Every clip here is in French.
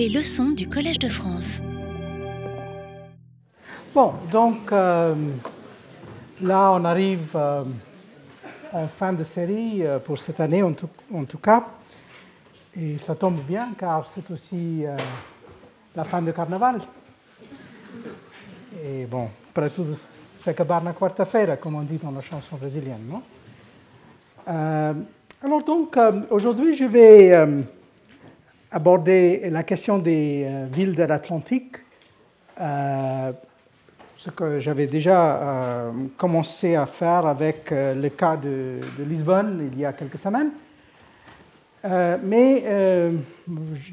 Les leçons du Collège de France. Bon, donc euh, là, on arrive euh, en fin de série euh, pour cette année, en tout, en tout, cas. Et ça tombe bien, car c'est aussi la fin du carnaval. Et bon, après tout, c'est que barna quarta-feira, comme on dit dans la chanson brésilienne, non? Alors donc, aujourd'hui, je vais aborder la question des villes de l'Atlantique ce que j'avais déjà euh, commencé à faire avec euh, le cas de, Lisbonne il y a quelques semaines. Euh, mais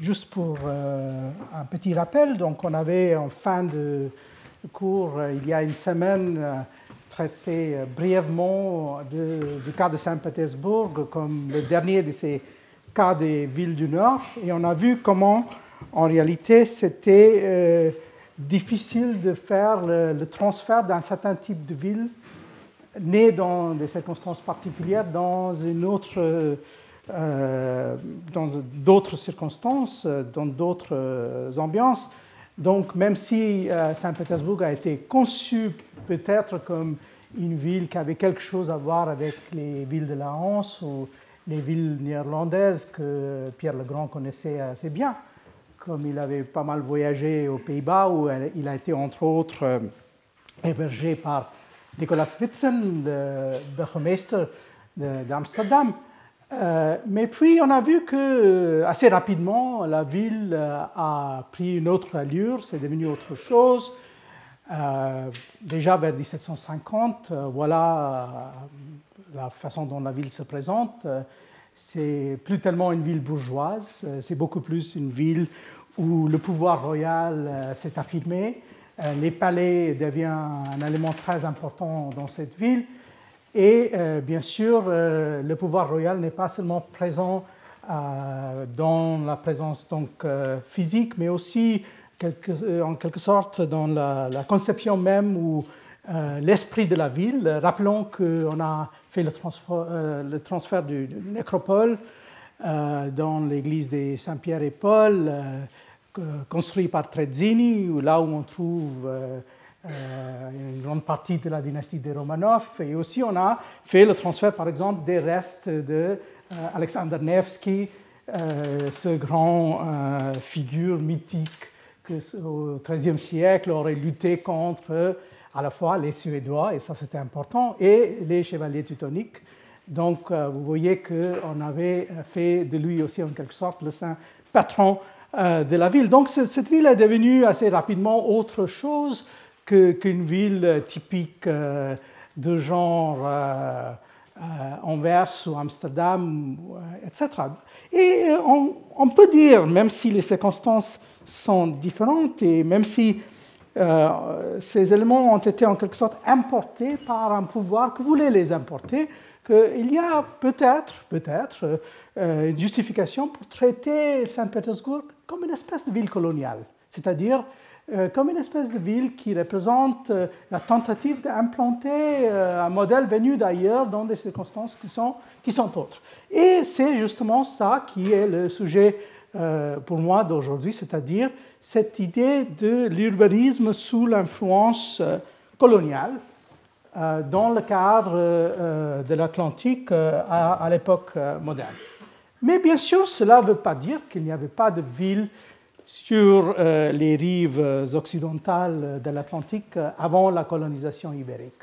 juste pour un petit rappel, donc on avait en fin de cours il y a une semaine traité brièvement du cas de Saint-Pétersbourg comme le dernier de ces cas des villes du Nord et on a vu comment en réalité c'était difficile de faire le, transfert d'un certain type de ville né dans des circonstances particulières dans une autre euh, dans d'autres circonstances, dans d'autres euh, ambiances. Donc, même si euh, Saint-Pétersbourg a été conçu peut-être comme une ville qui avait quelque chose à voir avec les villes de la Hanse ou les villes néerlandaises que Pierre le Grand connaissait assez bien, comme il avait pas mal voyagé aux Pays-Bas, où il a été entre autres euh, hébergé par Nicolas Witzen, le burgemeester d'Amsterdam. Euh, mais puis on a vu que euh, assez rapidement la ville a pris une autre allure, c'est devenu autre chose. déjà vers 1750, voilà la façon dont la ville se présente c'est plus tellement une ville bourgeoise, euh, c'est beaucoup plus une ville où le pouvoir royal euh, s'est affirmé. Euh, les palais deviennent un élément très important dans cette ville. Et bien sûr, le pouvoir royal n'est pas seulement présent dans la présence donc, physique, mais aussi en quelque sorte dans la, conception même l'esprit de la ville. Rappelons qu'on a fait le transfert, euh, le transfert du, nécropole euh, dans l'église de Saint-Pierre et Paul, euh, construit par Trezzini, là où on trouve une grande partie de la dynastie des Romanov. Et aussi, on a fait le transfert, par exemple, des restes de Alexander Nevsky, ce grand figure mythique que, au XIIIe siècle aurait lutté contre à la fois les Suédois, et ça c'était important, et les chevaliers teutoniques. Donc euh, vous voyez qu'on avait fait de lui aussi en quelque sorte le saint patron euh, de la ville. Donc cette ville est devenue assez rapidement autre chose qu'une ville typique euh, de genre Anvers ou Amsterdam, etc. Et on, peut dire, même si les circonstances sont différentes et même si ces éléments ont été en quelque sorte importés par un pouvoir qui voulait les importer, qu'il y a peut-être, peut-être, euh, une justification pour traiter Saint-Pétersbourg comme une espèce de ville coloniale, c'est-à-dire euh, comme une espèce de ville qui représente la tentative d'implanter un modèle venu d'ailleurs dans des circonstances qui sont, qui sont autres. Et c'est justement ça qui est le sujet euh, pour moi d'aujourd'hui, c'est-à-dire cette idée de l'urbanisme sous l'influence euh, coloniale euh, dans le cadre de l'Atlantique à, l'époque moderne. Mais bien sûr, cela ne veut pas dire qu'il n'y avait pas de villes sur les rives occidentales de l'Atlantique avant la colonisation ibérique.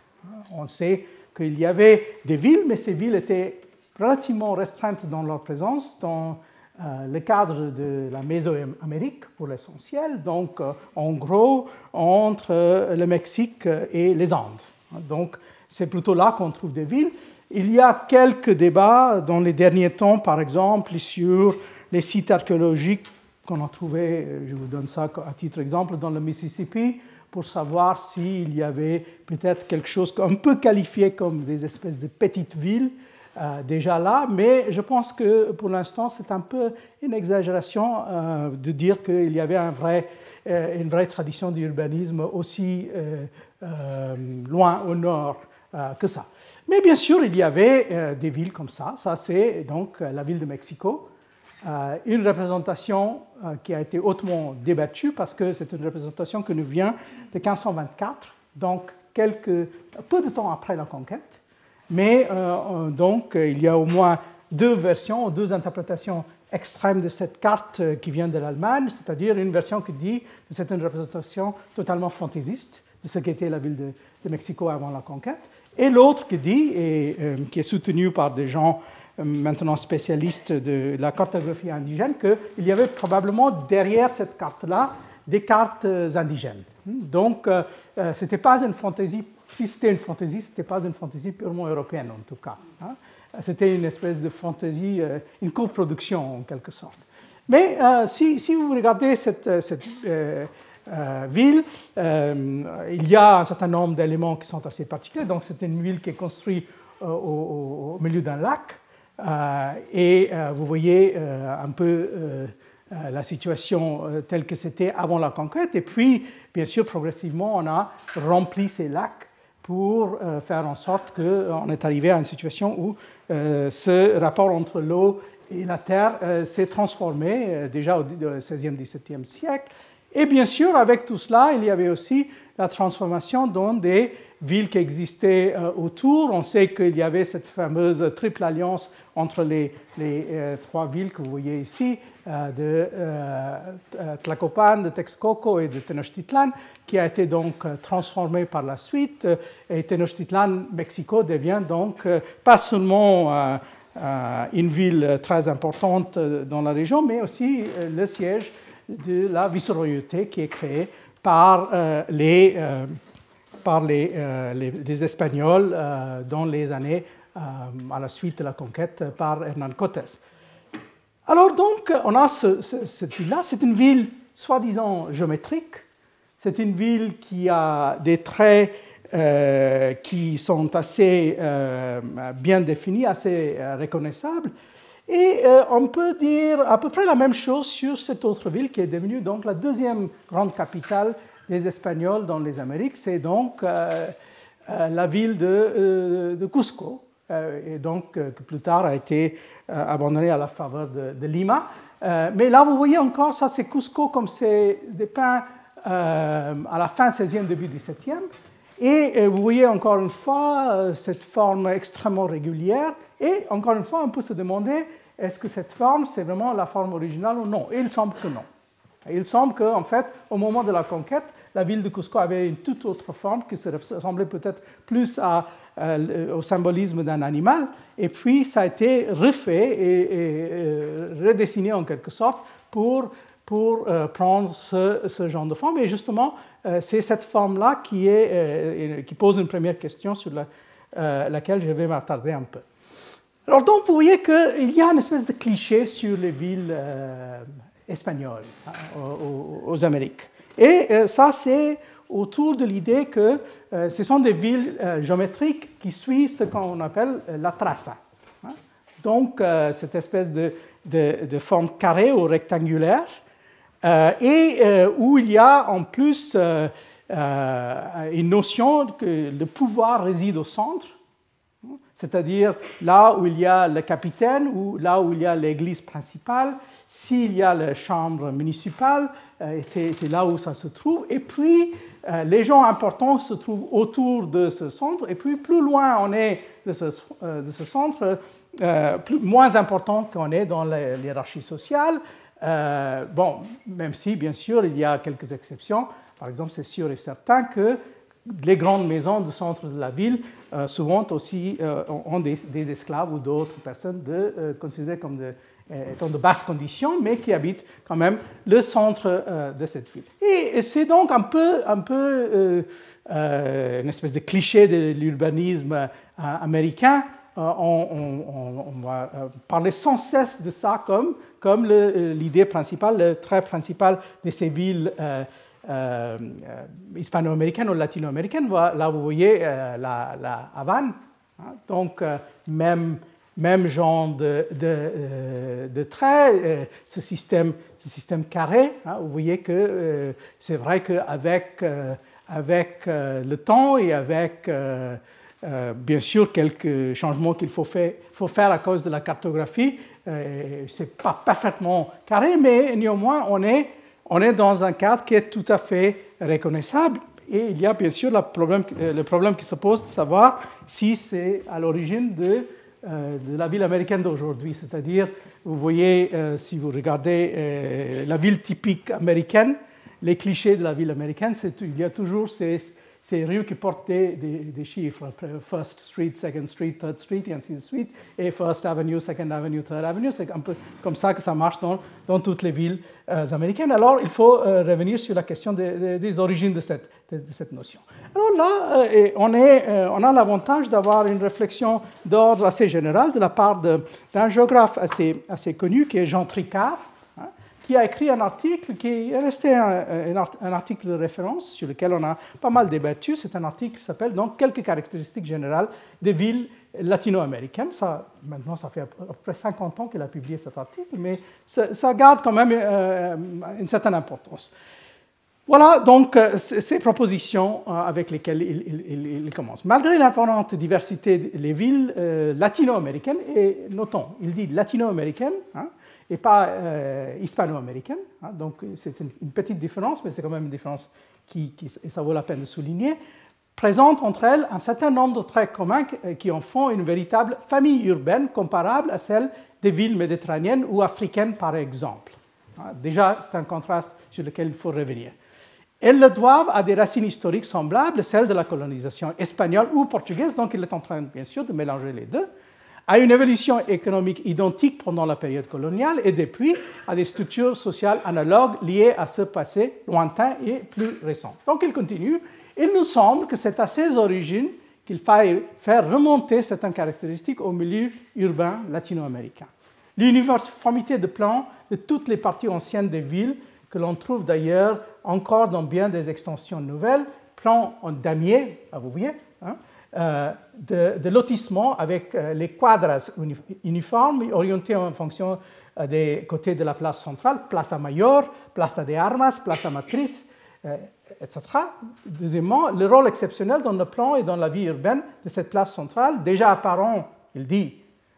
On sait qu'il y avait des villes, mais ces villes étaient relativement restreintes dans leur présence, dans euh, le cadre de la Mésoamérique pour l'essentiel, donc euh, en gros entre euh, le Mexique et les Andes. Donc c'est plutôt là qu'on trouve des villes. Il y a quelques débats dans les derniers temps, par exemple, sur les sites archéologiques qu'on a trouvés, je vous donne ça à titre d'exemple, dans le Mississippi, pour savoir s'il y avait peut-être quelque chose qu'on peut qualifier comme des espèces de petites villes déjà là, mais je pense que pour l'instant, c'est un peu une exagération euh, de dire qu'il y avait euh, une vraie tradition d'urbanisme aussi loin au nord que ça. Mais bien sûr, il y avait des villes comme ça. Ça, c'est donc la ville de Mexico, une représentation qui a été hautement débattue parce que c'est une représentation qui nous vient de 1524, donc quelques, peu de temps après la conquête. Mais donc il y a au moins deux versions, deux interprétations extrêmes de cette carte qui vient de l'Allemagne, c'est-à-dire une version qui dit que c'est une représentation totalement fantaisiste de ce qu'était la ville de, Mexico avant la conquête, et l'autre qui dit, et euh, qui est soutenu par des gens euh, maintenant spécialistes de la cartographie indigène, qu'il y avait probablement derrière cette carte-là des cartes indigènes. Donc, euh, ce n'était pas une fantaisie, si c'était une fantaisie, ce n'était pas une fantaisie purement européenne en tout cas. Hein. C'était une espèce de fantaisie, une coproduction en quelque sorte. Mais si, si, vous regardez cette, euh, ville. Euh, il y a un certain nombre d'éléments qui sont assez particuliers. Donc, c'est une ville qui est construite euh, au, milieu d'un lac. et vous voyez un peu la situation telle que c'était avant la conquête. Et puis, bien sûr, progressivement, on a rempli ces lacs pour faire en sorte qu'on est arrivé à une situation où ce rapport entre l'eau et la terre s'est transformé déjà au XVIe, XVIIe siècle. Et bien sûr, avec tout cela, il y avait aussi la transformation dans des villes qui existaient euh, autour. On sait qu'il y avait cette fameuse triple alliance entre les, euh, trois villes que vous voyez ici, euh, de Tlacopan, de Texcoco et de Tenochtitlan, qui a été donc transformée par la suite. Et Tenochtitlan, Mexico, devient donc pas seulement une ville très importante dans la région, mais aussi le siège de la vice-royauté qui est créée par les, par les, euh, Espagnols dans les années à la suite de la conquête par Hernán Cortés. Alors donc, on a cette ville-là, c'est une ville soi-disant géométrique, c'est une ville qui a des traits qui sont assez bien définis, assez reconnaissables, et euh, on peut dire à peu près la même chose sur cette autre ville qui est devenue donc la deuxième grande capitale des Espagnols dans les Amériques. C'est donc euh, euh, la ville de, de Cusco, et donc que plus tard a été abandonnée à la faveur de, Lima. mais là, vous voyez encore, ça c'est Cusco comme c'est dépeint à la fin 16e, début 17e. Et vous voyez encore une fois cette forme extrêmement régulière et encore une fois, on peut se demander est-ce que cette forme, c'est vraiment la forme originale ou non? Et il semble que non. Il semble qu'en fait, au moment de la conquête, la ville de Cusco avait une toute autre forme qui se ressemblait peut-être plus à, au symbolisme d'un animal. Et puis, ça a été refait et, euh, redessiné en quelque sorte pour, pour euh, prendre ce, genre de forme. Et justement, euh, c'est cette forme-là qui, est, qui pose une première question sur la, laquelle je vais m'attarder un peu. Alors donc vous voyez qu'il y a une espèce de cliché sur les villes euh, espagnoles hein, aux, Amériques. Et euh, ça, c'est autour de l'idée que euh, ce sont des villes géométriques qui suivent ce qu'on appelle la traça. Hein. Donc cette espèce de, de, forme carrée ou rectangulaire, et où il y a en plus une notion que le pouvoir réside au centre c'est-à-dire là où il y a le capitaine ou là où il y a l'église principale, s'il y a la chambre municipale, euh, c'est là où ça se trouve. Et puis, euh, les gens importants se trouvent autour de ce centre. Et puis, plus loin on est de ce, euh, centre, plus, moins important qu'on est dans la hiérarchie sociale. bon, même si, bien sûr, il y a quelques exceptions. Par exemple, c'est sûr et certain que les grandes maisons du centre de la ville souvent aussi euh, ont des, esclaves ou d'autres personnes de, euh, considérées comme étant de basse condition, mais qui habitent quand même le centre de cette ville. Et, c'est donc un peu, un peu une espèce de cliché de l'urbanisme américain. On, va parler sans cesse de ça comme, comme l'idée principale, le trait principal de ces villes euh, euh, hispano-américaine ou latino-américaine. Là, vous voyez euh, la, Havane. Hein. donc, même, même genre de, de, traits, ce, système, ce système carré. Hein. vous voyez que c'est vrai qu'avec avec, le temps et avec bien sûr quelques changements qu'il faut, faut, faire à cause de la cartographie, ce n'est pas parfaitement carré, mais néanmoins, on est, on est dans un cadre qui est tout à fait reconnaissable. Et il y a bien sûr le problème, le problème qui se pose de savoir si c'est à l'origine de, de, la ville américaine d'aujourd'hui. C'est-à-dire, vous voyez, si vous regardez la ville typique américaine, les clichés de la ville américaine, il y a toujours ces, ces rues qui portent des, chiffres, First Street, Second Street, Third Street, et ainsi de et First Avenue, Second Avenue, Third Avenue. C'est un peu comme ça que ça marche dans, dans toutes les villes euh, américaines. Alors, il faut euh, revenir sur la question des origines de cette, de, cette, notion. Alors là, euh, on, est, on, a l'avantage d'avoir une réflexion d'ordre assez général de la part d'un géographe assez, assez connu qui est Jean Tricard qui a écrit un article qui est resté un, article de référence sur lequel on a pas mal débattu. C'est un article qui s'appelle donc Quelques caractéristiques générales des villes latino-américaines. Ça, maintenant, ça fait à peu près 50 ans qu'il a publié cet article, mais ça, garde quand même euh, une certaine importance. Voilà donc euh, ces propositions euh, avec lesquelles il, commence. Malgré l'importante diversité des villes latino-américaines, et notons, il dit latino-américaines, hein, et pas euh, hispano-américaine. Hein. donc c'est une, petite différence, mais c'est quand même une différence qui, et ça vaut la peine de souligner, présente entre elles un certain nombre de traits communs qui en font une véritable famille urbaine comparable à celle des villes méditerranéennes ou africaines par exemple. Hein. déjà, c'est un contraste sur lequel il faut revenir. Elles le doivent à des racines historiques semblables, celles de la colonisation espagnole ou portugaise, donc il est en train bien sûr de mélanger les deux, à une évolution économique identique pendant la période coloniale et depuis à des structures sociales analogues liées à ce passé lointain et plus récent. Donc il continue. Il nous semble que c'est à ses origines qu'il faille faire remonter certaines caractéristiques au milieu urbain latino-américain. L'uniformité de plan de toutes les parties anciennes des villes, que l'on trouve d'ailleurs encore dans bien des extensions nouvelles, plans en damier, vous voyez, hein, euh, de, lotissement avec euh, les quadras uniformes orientés en fonction euh, des côtés de la place centrale, Plaza Mayor, Plaza de Armas, Plaza Matriz, etc. Deuxièmement, le rôle exceptionnel dans le plan et dans la vie urbaine de cette place centrale, déjà apparent, il dit,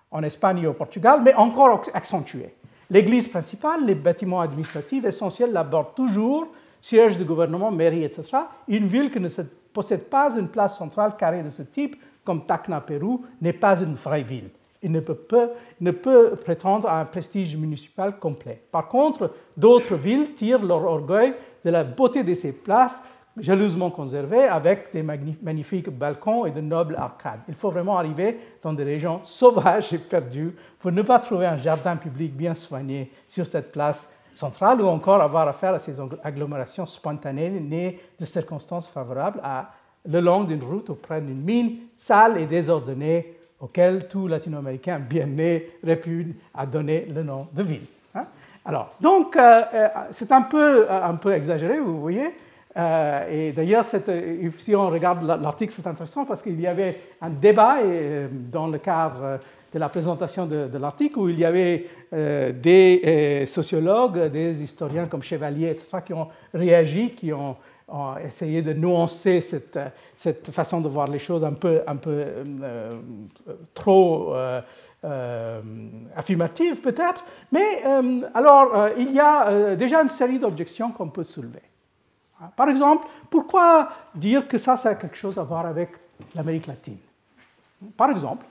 en Espagne et au Portugal, mais encore accentué. L'église principale, les bâtiments administratifs essentiels l'abordent toujours, siège de gouvernement, mairie, etc. Une ville qui ne se possède pas une place centrale carrée de ce type, comme Tacna, Pérou, n'est pas une vraie ville. Il ne peut, ne peut prétendre à un prestige municipal complet. Par contre, d'autres villes tirent leur orgueil de la beauté de ces places jalousement conservées avec des magnifiques balcons et de nobles arcades. Il faut vraiment arriver dans des régions sauvages et perdues pour ne pas trouver un jardin public bien soigné sur cette place centrale ou encore avoir affaire à ces agglomérations spontanées nées de circonstances favorables à, le long d'une route auprès d'une mine sale et désordonnée auquel tout latino-américain bien né répugne à donner le nom de ville. Hein. Alors, donc, euh, euh, c'est un peu, un peu exagéré, vous voyez. Euh, et d'ailleurs, si on regarde l'article, c'est intéressant parce qu'il y avait un débat dans le cadre de la présentation de, l'article où il y avait euh, des euh, sociologues, des historiens comme Chevalier, etc., qui ont réagi, qui ont, essayé de nuancer cette, façon de voir les choses un peu, un peu euh, trop affirmative peut-être. Mais alors, il y a déjà une série d'objections qu'on peut soulever. Par exemple, pourquoi dire que ça, ça a quelque chose à voir avec l'Amérique latine? Par exemple,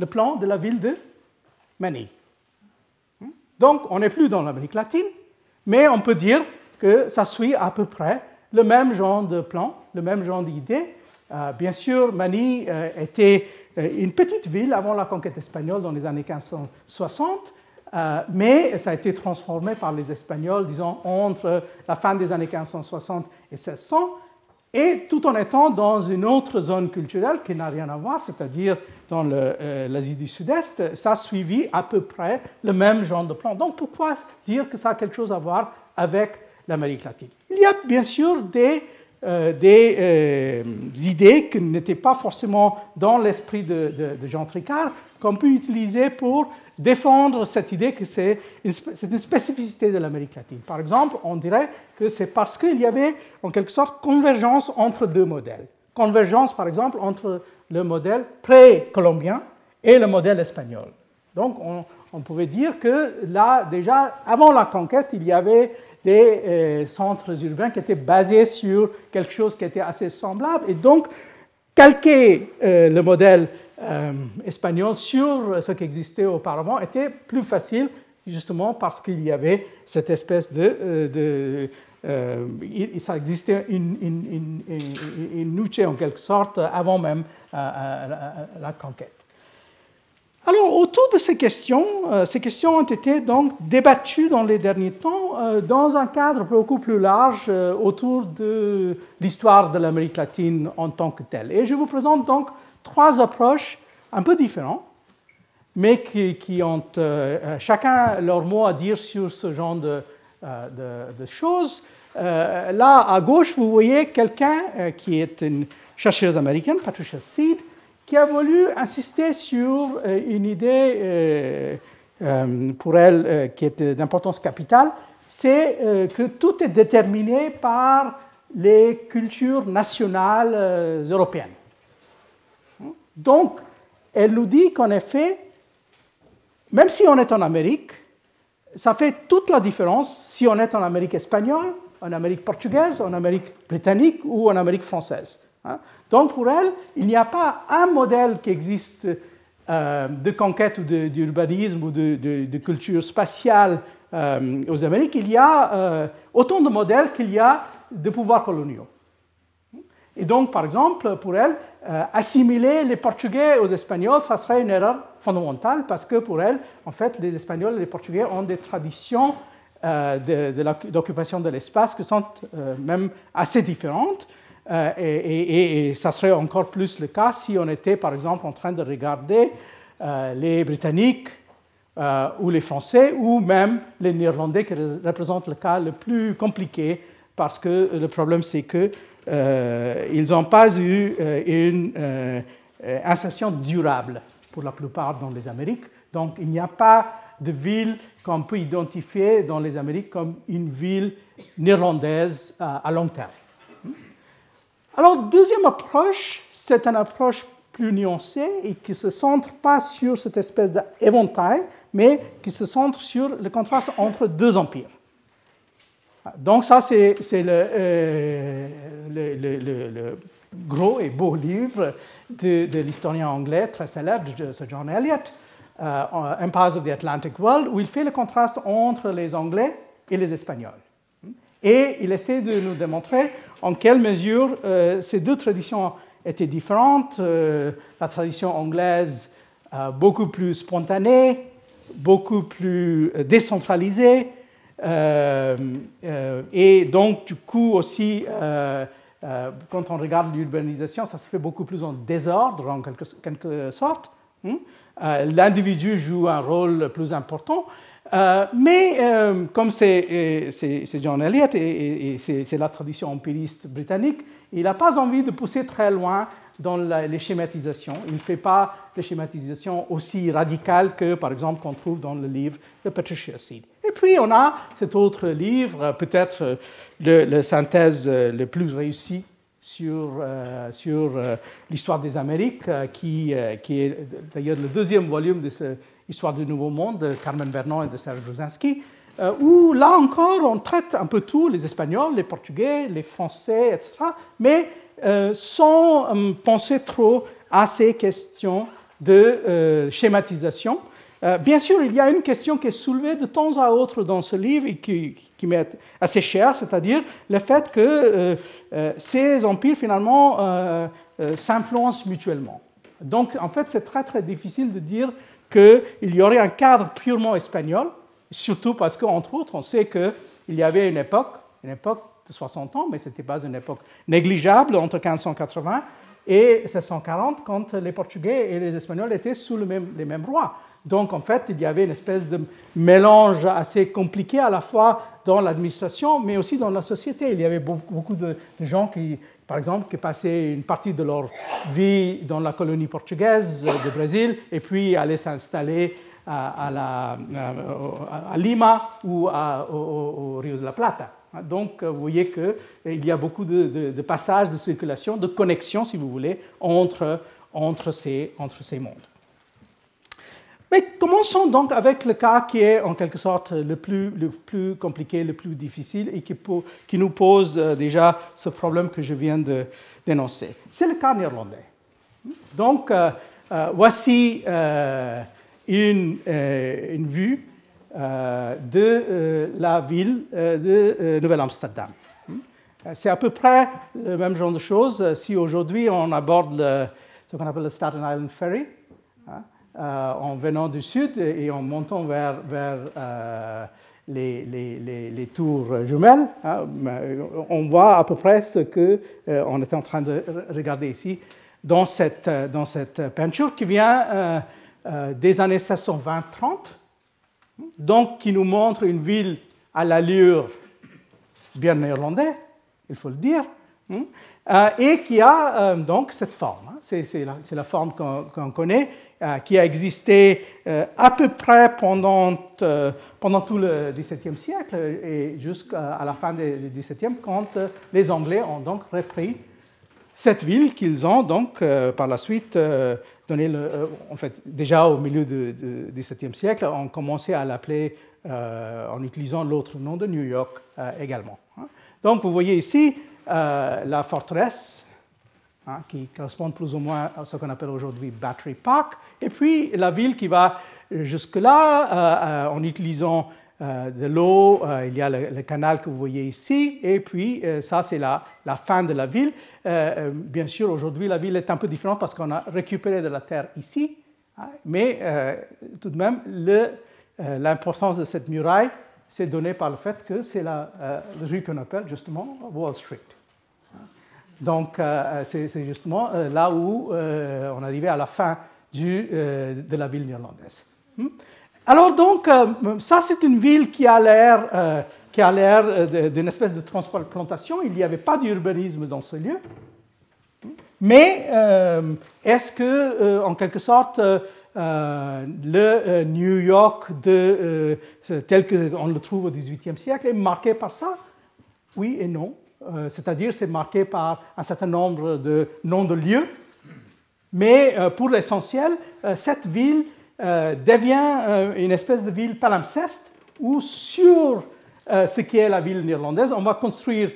le plan de la ville de Manille. Donc, on n'est plus dans l'Amérique latine, mais on peut dire que ça suit à peu près le même genre de plan, le même genre d'idée. Euh, bien sûr, Manille euh, était euh, une petite ville avant la conquête espagnole dans les années 1560, mais ça a été transformé par les Espagnols, disons, entre la fin des années 1560 et 1600 et tout en étant dans une autre zone culturelle qui n'a rien à voir, c'est-à-dire dans euh, l'Asie du Sud-Est, ça a suivi à peu près le même genre de plan. Donc pourquoi dire que ça a quelque chose à voir avec l'Amérique latine? Il y a bien sûr des, euh, des euh, idées qui n'étaient pas forcément dans l'esprit de, Jean Tricard, qu'on peut utiliser pour défendre cette idée que c'est une, spécificité de l'Amérique latine. Par exemple, on dirait que c'est parce qu'il y avait en quelque sorte convergence entre deux modèles. Convergence, par exemple, entre le modèle pré-colombien et le modèle espagnol. Donc, on pouvait dire que là, déjà, avant la conquête, il y avait des euh, centres urbains qui étaient basés sur quelque chose qui était assez semblable. Et donc, calquer euh, le modèle euh, espagnol sur ce qui existait auparavant était plus facile, justement parce qu'il y avait cette espèce de... ça existait une, une, en quelque sorte avant même la conquête. Alors, autour de ces questions, euh, ces questions ont été donc débattues dans les derniers temps euh, dans un cadre beaucoup plus large euh, autour de l'histoire de l'Amérique latine en tant que telle. Et je vous présente donc trois approches un peu différentes, mais qui, ont chacun leur mot à dire sur ce genre de, de choses. là, à gauche, vous voyez quelqu'un qui est une chercheuse américaine, Patricia Seed, qui a voulu insister sur euh, une idée euh, euh, pour elle qui est d'importance capitale, c'est que tout est déterminé par les cultures nationales européennes. Donc, elle nous dit qu'en effet, même si on est en Amérique, ça fait toute la différence si on est en Amérique espagnole, en Amérique portugaise, en Amérique britannique ou en Amérique française. Hein. Donc pour elle, il n'y a pas un modèle qui existe euh, de conquête ou d'urbanisme ou de, culture spatiale euh, aux Amériques, il y a euh, autant de modèles qu'il y a de pouvoirs coloniaux. Et donc, par exemple, pour elle, assimiler les Portugais aux Espagnols, ça serait une erreur fondamentale parce que pour elle, en fait, les Espagnols et les Portugais ont des traditions d'occupation de, l'espace qui sont même assez différentes. Euh, et, ça serait encore plus le cas si on était, par exemple, en train de regarder euh, les Britanniques euh, ou les Français ou même les Néerlandais qui représentent le cas le plus compliqué parce que le problème c'est qu'ils n'ont pas eu une insertion durable pour la plupart dans les Amériques. Donc il n'y a pas de ville qu'on peut identifier dans les Amériques comme une ville néerlandaise à long terme. Alors, deuxième approche, c'est une approche plus nuancée et qui se centre pas sur cette espèce d'éventail, mais qui se centre sur le contraste entre deux empires. Donc ça, c'est euh, le, gros et beau livre de, l'historien anglais très célèbre, Sir John Eliot, euh, Empires of the Atlantic World, où il fait le contraste entre les Anglais et les Espagnols. Et il essaie de nous démontrer en quelle mesure euh, ces deux traditions étaient différentes. Euh, la tradition anglaise, beaucoup plus spontanée, beaucoup plus décentralisée, et donc du coup aussi, quand on regarde l'urbanisation, ça se fait beaucoup plus en désordre en quelque, sorte. Hein. L'individu joue un rôle plus important. Euh, mais euh, comme c'est John Eliot et, c'est la tradition empiriste britannique, il n'a pas envie de pousser très loin dans les schématisations. Il ne fait pas des schématisations aussi radicales que, par exemple, qu'on trouve dans le livre de Patricia Seed. Et puis, on a cet autre livre, peut-être le, synthèse le plus réussi sur, sur l'histoire des Amériques, qui, qui est d'ailleurs le deuxième volume de ce Histoire du Nouveau Monde de Carmen Vernon et de Serge Brzezinski, euh, où là encore on traite un peu tout, les Espagnols, les Portugais, les Français, etc., mais euh, sans euh, penser trop à ces questions de schématisation. bien sûr, il y a une question qui est soulevée de temps à autre dans ce livre et qui, qui m'est assez chère, c'est-à-dire le fait que ces empires finalement s'influencent mutuellement. Donc, en fait, c'est très très difficile de dire qu'il y aurait un cadre purement espagnol, surtout parce qu'entre autres, on sait qu'il y avait une époque, une époque de 60 ans, mais ce n'était pas une époque négligeable entre 1580 et 1640, quand les Portugais et les Espagnols étaient sous les mêmes rois. Donc, en fait, il y avait une espèce de mélange assez compliqué à la fois dans l'administration, mais aussi dans la société. Il y avait beaucoup de, gens qui, par exemple, qui passaient une partie de leur vie dans la colonie portugaise du Brésil et puis allaient s'installer à, Lima ou au, Rio de la Plata. Donc, vous voyez qu'il y a beaucoup de, passages de circulation, de connexions, si vous voulez, entre, entre, ces, entre ces mondes. Mais commençons donc avec le cas qui est en quelque sorte le plus, le plus compliqué, le plus difficile et qui, qui nous pose déjà ce problème que je viens de dénoncer. C'est le cas néerlandais. Donc, voici une, une, vue de la ville de Nouvelle-Amsterdam. C'est à peu près le même genre de choses si aujourd'hui on aborde ce qu'on appelle le Staten Island Ferry, hein, euh, en venant du sud et en montant vers, vers euh, les, les, les, tours jumelles. Hein, on voit à peu près ce qu'on euh, est en train de regarder ici dans cette, dans cette peinture qui vient des années 1620-30, donc qui nous montre une ville à l'allure bien néerlandaise il faut le dire, hein, euh, et qui a euh, donc cette forme. Hein. c'est la, forme qu'on connaît, euh, qui a existé à peu près pendant, pendant tout le XVIIe siècle et jusqu'à la fin du XVIIe, quand les Anglais ont donc repris cette ville qu'ils ont donc par la suite le, en fait, déjà au milieu du XVIIe siècle, ont commencé à l'appeler en utilisant l'autre nom de New York également. Hein. Donc vous voyez ici euh, la forteresse, hein, qui correspond plus ou moins à ce qu'on appelle aujourd'hui Battery Park, et puis la ville qui va jusque-là euh, euh, en utilisant de l'eau, il y a le, canal que vous voyez ici, et puis ça c'est la, la, fin de la ville. bien sûr, aujourd'hui la ville est un peu différente parce qu'on a récupéré de la terre ici, hein, mais tout de même l'importance de cette muraille c'est donné par le fait que c'est la, euh, rue qu'on appelle justement Wall Street. Donc, euh, c'est justement euh, là où on arrivait à la fin de la ville néerlandaise. Hmm? Alors, donc, ça, c'est une ville qui a l'air qui a l'air d'une espèce de transplantation. Il n'y avait pas d'urbanisme dans ce lieu. Mais est-ce que, en quelque sorte, euh, le euh, New York de, euh, tel qu'on le trouve au XVIIIe siècle est marqué par ça? Oui et non. C'est-à-dire c'est marqué par un certain nombre de noms de lieux. Mais pour l'essentiel, cette ville devient une espèce de ville palimpseste où sur ce qui est la ville néerlandaise, on va construire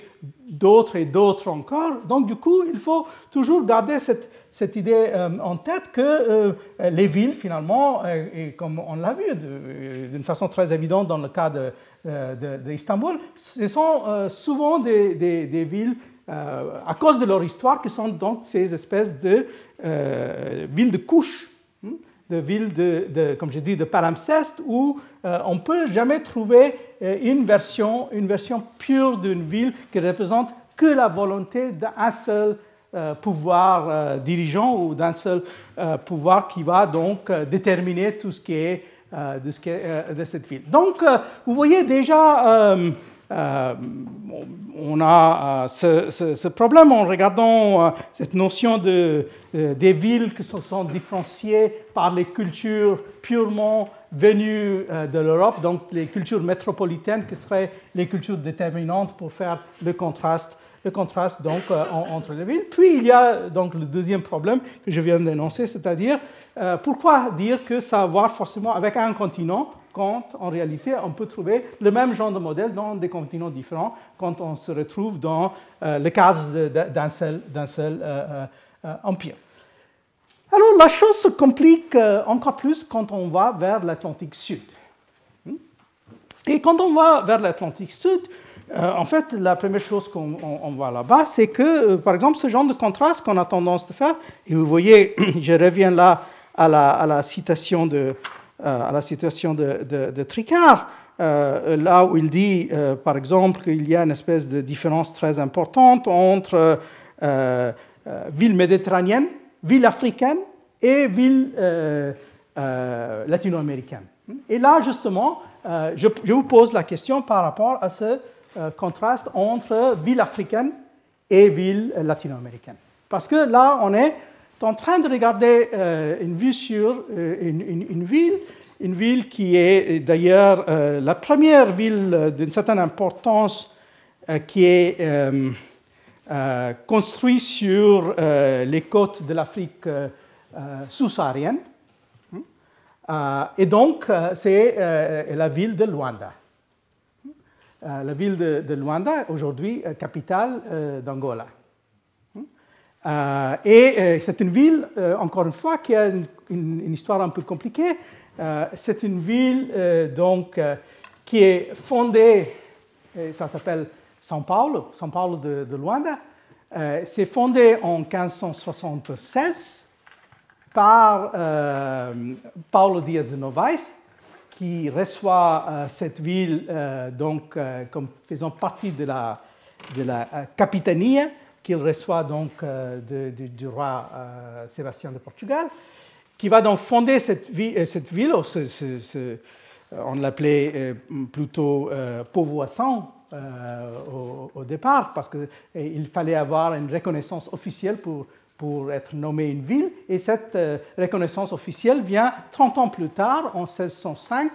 d'autres et d'autres encore. Donc du coup, il faut toujours garder cette, cette idée euh, en tête que euh, les villes, finalement, euh, et comme on l'a vu d'une façon très évidente dans le cas d'Istanbul, de, ce sont souvent des, des, villes, à cause de leur histoire, qui sont donc ces espèces de villes de couches, hein, de villes, de, comme je dis, de palimpseste, où on ne peut jamais trouver une version, une version pure d'une ville qui représente que la volonté d'un seul euh, pouvoir euh, dirigeant ou d'un seul euh, pouvoir qui va donc déterminer tout ce qui est de, ce qui est, de cette ville. Donc, vous voyez déjà, on a ce, problème en regardant cette notion de, des villes qui se sont différenciées par les cultures purement venues de l'Europe, donc les cultures métropolitaines qui seraient les cultures déterminantes pour faire le contraste le contraste donc euh, entre les villes. Puis il y a donc le deuxième problème que je viens d'énoncer, c'est-à-dire euh, pourquoi dire que ça va voir forcément avec un continent quand en réalité on peut trouver le même genre de modèle dans des continents différents quand on se retrouve dans euh, le cadre d'un seul, seul empire. Alors la chose se complique encore plus quand on va vers l'Atlantique Sud. Et quand on va vers l'Atlantique Sud, euh, en fait, la première chose qu'on voit là-bas, c'est que, euh, par exemple, ce genre de contraste qu'on a tendance de faire, et vous voyez, je reviens là à la, citation de, euh, à la citation de, Tricard, là où il dit, par exemple, qu'il y a une espèce de différence très importante entre ville méditerranéenne, ville africaine et ville latino-américaine. Et là, justement, je, je, vous pose la question par rapport à ce euh, contraste entre ville africaine et ville latino-américaine. Parce que là, on est en train de regarder euh, une vue sur euh, une, ville, une ville qui est d'ailleurs la première ville d'une certaine importance qui est construite sur les côtes de l'Afrique sous-saharienne. et donc, c'est la ville de Luanda. la ville de, Luanda, aujourd'hui capitale d'Angola. Et c'est une ville, encore une fois, qui a une, histoire un peu compliquée. c'est une ville donc, qui est fondée, ça s'appelle São Paulo, São Paulo de, Luanda. c'est fondé en 1576 par euh, Paulo Dias de Novaes, qui reçoit euh, cette ville euh, donc, comme faisant partie de la capitanie qu'il reçoit donc du roi Sébastien de Portugal, qui va donc fonder cette, cette ville, on l'appelait plutôt Povoisson au, départ, parce qu'il fallait avoir une reconnaissance officielle pour pour être nommé une ville. Et cette euh, reconnaissance officielle vient 30 ans plus tard, en 1605,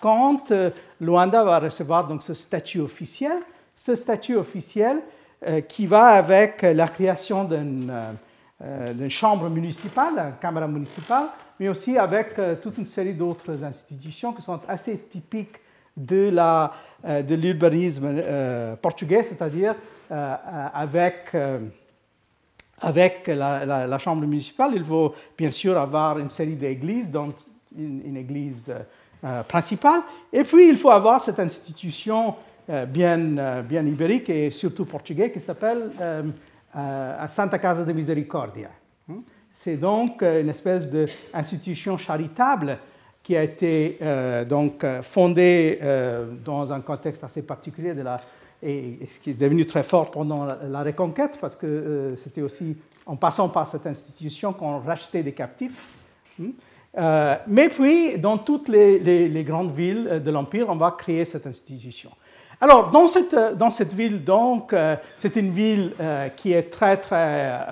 quand euh, Luanda va recevoir donc ce statut officiel. Ce statut officiel euh, qui va avec la création d'une chambre municipale, une caméra municipale, mais aussi avec toute une série d'autres institutions qui sont assez typiques de l'urbanisme portugais, c'est-à-dire avec avec la, Chambre municipale, il faut bien sûr avoir une série d'églises, dont une, église euh, euh, principale, et puis il faut avoir cette institution euh, bien, bien ibérique et surtout portugaise qui s'appelle Santa Casa de Misericordia. Hmm? C'est donc une espèce d'institution charitable qui a été donc fondée dans un contexte assez particulier de la et, qui est devenu très fort pendant la, Reconquête, parce que euh, c'était aussi en passant par cette institution qu'on rachetait des captifs. Hmm? Euh, mais puis, dans toutes les, grandes villes de l'Empire, on va créer cette institution. Alors, dans cette, dans cette ville, donc, euh, c'est une ville qui est très, très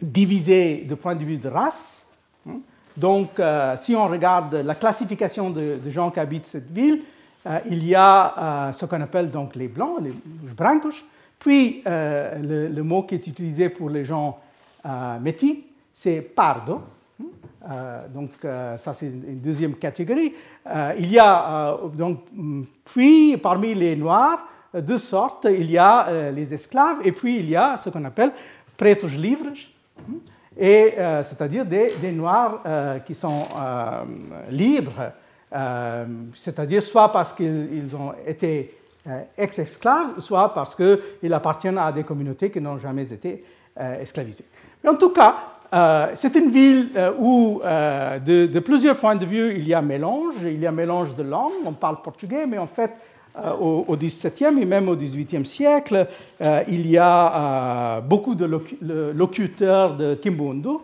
divisée du point de vue de race. Hmm. Donc, si on regarde la classification de, gens qui habitent cette ville, euh, il y a euh, ce qu'on appelle donc les blancs, les brancos, puis euh, le, mot qui est utilisé pour les gens métis, c'est pardo. Donc ça c'est une deuxième catégorie. il y a donc puis parmi les noirs deux sortes. Il y a les esclaves et puis il y a ce qu'on appelle pretos livres, et c'est-à-dire des, des, noirs qui sont libres euh, c'est-à-dire soit parce qu'ils ont été euh, ex-esclaves, soit parce qu'ils appartiennent à des communautés qui n'ont jamais été euh, esclavisées. Mais en tout cas, c'est une ville où, de, plusieurs points de vue, il y a mélange. Il y a mélange de langues. On parle portugais, mais en fait, au, XVIIe et même au XVIIIe siècle, il y a beaucoup de locuteurs de Kimbundu.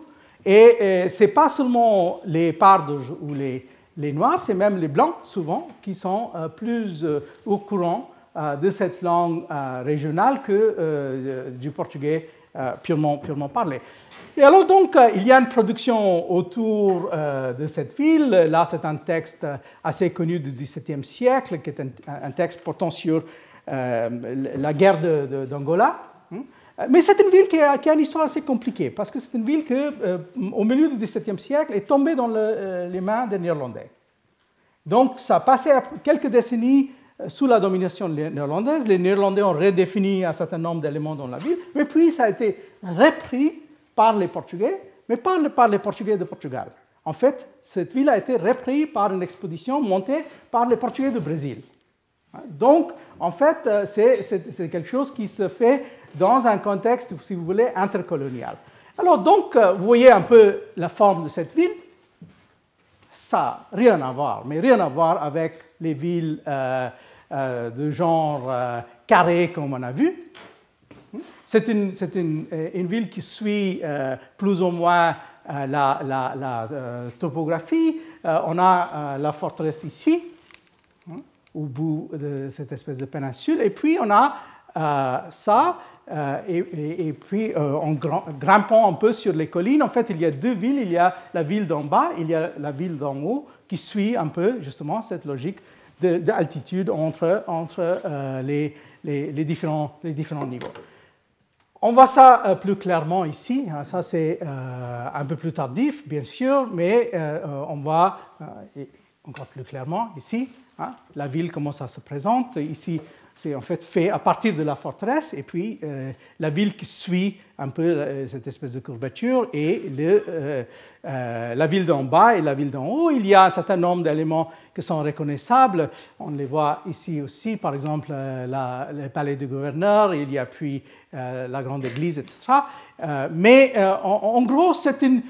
Et ce n'est pas seulement les Pardos ou les Noirs, c'est même les Blancs, souvent, qui sont euh, plus euh, au courant euh, de cette langue régionale que du portugais purement, purement parlé. Et alors donc, il y a une production autour de cette ville. Là, c'est un texte assez connu du XVIIe siècle, qui est un, texte portant sur la guerre d'Angola. Hein. Mais c'est une ville qui a, une histoire assez compliquée, parce que c'est une ville qui, euh, au milieu du XVIIe siècle, est tombée dans euh, les mains des Néerlandais. Donc, ça a passé quelques décennies euh, sous la domination néerlandaise. Les Néerlandais ont redéfini un certain nombre d'éléments dans la ville, mais puis ça a été repris par les Portugais, mais pas par les Portugais de Portugal. En fait, cette ville a été reprise par une expédition montée par les Portugais du Brésil. Donc, en fait, euh, c'est quelque chose qui se fait dans un contexte, si vous voulez, intercolonial. Alors, donc, euh, vous voyez un peu la forme de cette ville. Ça, rien à voir, mais rien à voir avec les villes euh, de genre carré comme on a vu. C'est une, une, ville qui suit plus ou moins la, la topographie. on a la forteresse ici, au bout de cette espèce de péninsule. Et puis on a euh, ça, euh, et, puis euh, en grimpant un peu sur les collines, en fait, il y a deux villes. Il y a la ville d'en bas, il y a la ville d'en haut, qui suit un peu justement cette logique d'altitude entre, entre les, les, différents, les différents niveaux. on voit ça plus clairement ici. Hein. Ça, c'est un peu plus tardif, bien sûr, mais on voit encore plus clairement ici hein, la ville, comment ça se présente. Ici, c'est en fait fait à partir de la forteresse et puis euh, la ville qui suit un peu euh, cette espèce de courbature et euh, la ville d'en bas et la ville d'en haut. Il y a un certain nombre d'éléments qui sont reconnaissables. On les voit ici aussi, par exemple le palais du gouverneur, il y a puis la grande église, etc. mais en, gros, c'est une,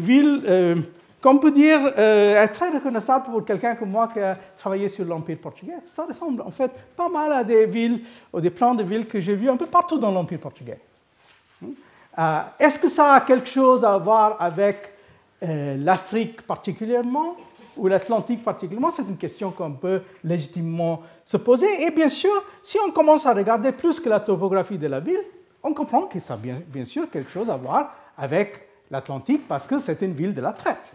ville qu'on peut dire euh, est très reconnaissable pour quelqu'un comme moi qui a travaillé sur l'Empire portugais. Ça ressemble en fait pas mal à des villes ou des plans de villes que j'ai vus un peu partout dans l'Empire portugais. Hmm? Euh, est-ce que ça a quelque chose à voir avec euh, l'Afrique particulièrement ou l'Atlantique particulièrement? C'est une question qu'on peut légitimement se poser. Et bien sûr, si on commence à regarder plus que la topographie de la ville, on comprend que ça a bien, bien sûr quelque chose à voir avec l'Atlantique parce que c'est une ville de la traite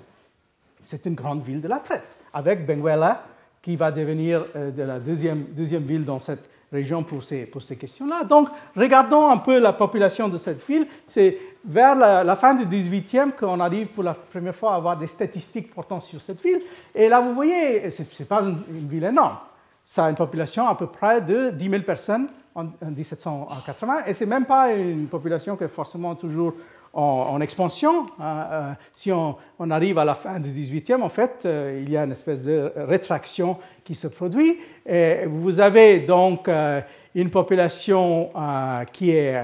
c'est une grande ville de la traite, avec Benguela qui va devenir euh, la deuxième, deuxième ville dans cette région pour ces, pour ces questions-là. Donc, regardons un peu la population de cette ville. C'est vers la, fin du 18e qu'on arrive pour la première fois à avoir des statistiques portant sur cette ville. Et là, vous voyez, ce n'est pas une, ville énorme. Ça a une population à peu près de 10 000 personnes en, en 1780, et ce n'est même pas une population qui est forcément toujours en, expansion. Hein, euh, si on, arrive à la fin du 18e, en fait, euh, il y a une espèce de rétraction qui se produit. Et vous avez donc euh, une population qui est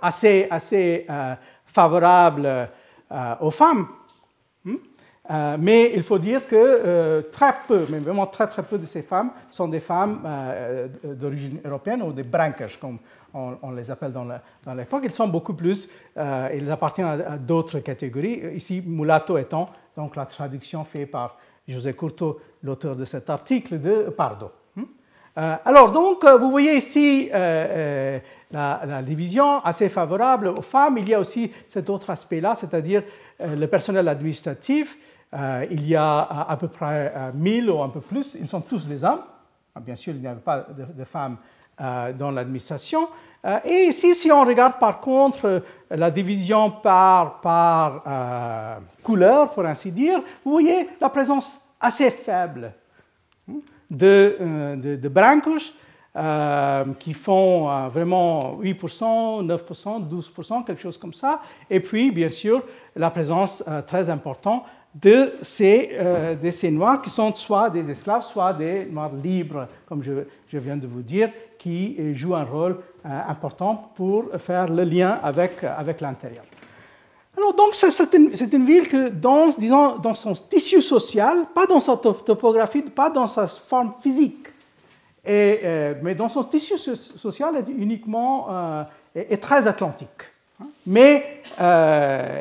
assez, assez favorable aux femmes. Hmm? mais il faut dire que très peu, mais vraiment très très peu de ces femmes sont des femmes d'origine européenne ou des brankers, comme on, les appelle dans l'époque. Ils sont beaucoup plus, euh, ils appartiennent à, d'autres catégories. Ici, mulatto étant donc la traduction faite par José Curto, l'auteur de cet article de Pardo. Hmm? Euh, alors, donc, euh, vous voyez ici la, division assez favorable aux femmes. Il y a aussi cet autre aspect-là, c'est-à-dire le personnel administratif. il y a à, peu près 1000 ou un peu plus. Ils sont tous des hommes. Ah, bien sûr, il n'y avait pas de, femmes dans l'administration. Euh, et ici, si on regarde par contre euh, la division par, par couleur, pour ainsi dire, vous voyez la présence assez faible hein, de, de, de brancos qui font vraiment 8%, 9%, 12%, quelque chose comme ça. Et puis, bien sûr, la présence très importante de ces, de ces Noirs qui sont soit des esclaves, soit des Noirs libres, comme je, je viens de vous dire, qui joue un rôle euh, important pour faire le lien avec, avec l'intérieur. Alors donc c'est une, une, ville que dans, disons, dans son tissu social, pas dans sa topographie, pas dans sa forme physique, et, euh, mais dans son tissu social est uniquement euh, est, très atlantique. Mais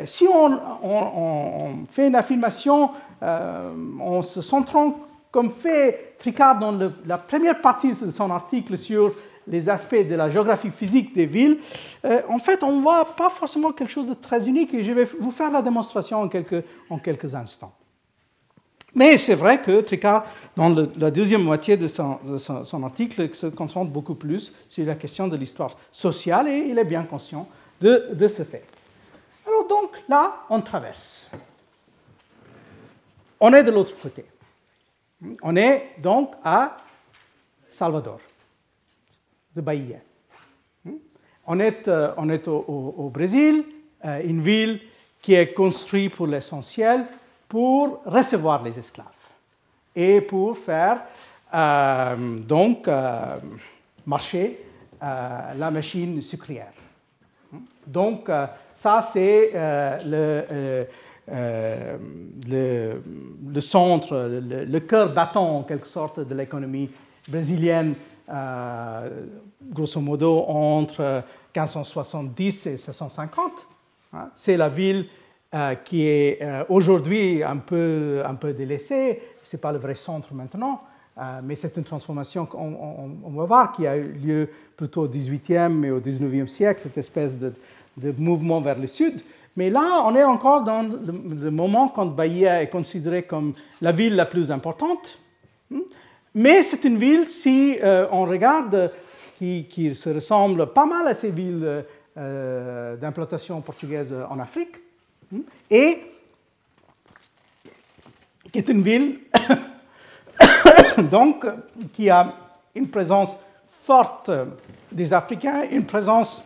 si on, on, fait une affirmation en se centrant comme fait Tricard dans la première partie de son article sur les aspects de la géographie physique des villes, euh, en fait, on ne voit pas forcément quelque chose de très unique et je vais vous faire la démonstration en quelques, instants. Mais c'est vrai que Tricard, dans la deuxième moitié de, son, article, se concentre beaucoup plus sur la question de l'histoire sociale et il est bien conscient de ce fait. Alors donc là, on traverse. On est de l'autre côté. On est donc à Salvador, de Bahia. On est, euh, on est au, Brésil, euh, une ville qui est construite pour l'essentiel pour recevoir les esclaves et pour faire euh, donc marcher la machine sucrière. Donc ça c'est le, le, centre, le, cœur battant en quelque sorte de l'économie brésilienne, euh, grosso modo entre 1570 et 1650. Hein. C'est la ville euh, qui est aujourd'hui un peu, un peu délaissée, ce n'est pas le vrai centre maintenant, mais c'est une transformation qu'on on, va voir qui a eu lieu plutôt au 18e et au 19e siècle, cette espèce de mouvement vers le sud. Mais là, on est encore dans le, moment quand Bahia est considérée comme la ville la plus importante. Hmm? Mais c'est une ville, si euh, on regarde, qui, se ressemble pas mal à ces villes d'implantation portugaise en Afrique, hmm, et qui est une ville donc, qui a une présence forte des Africains, une présence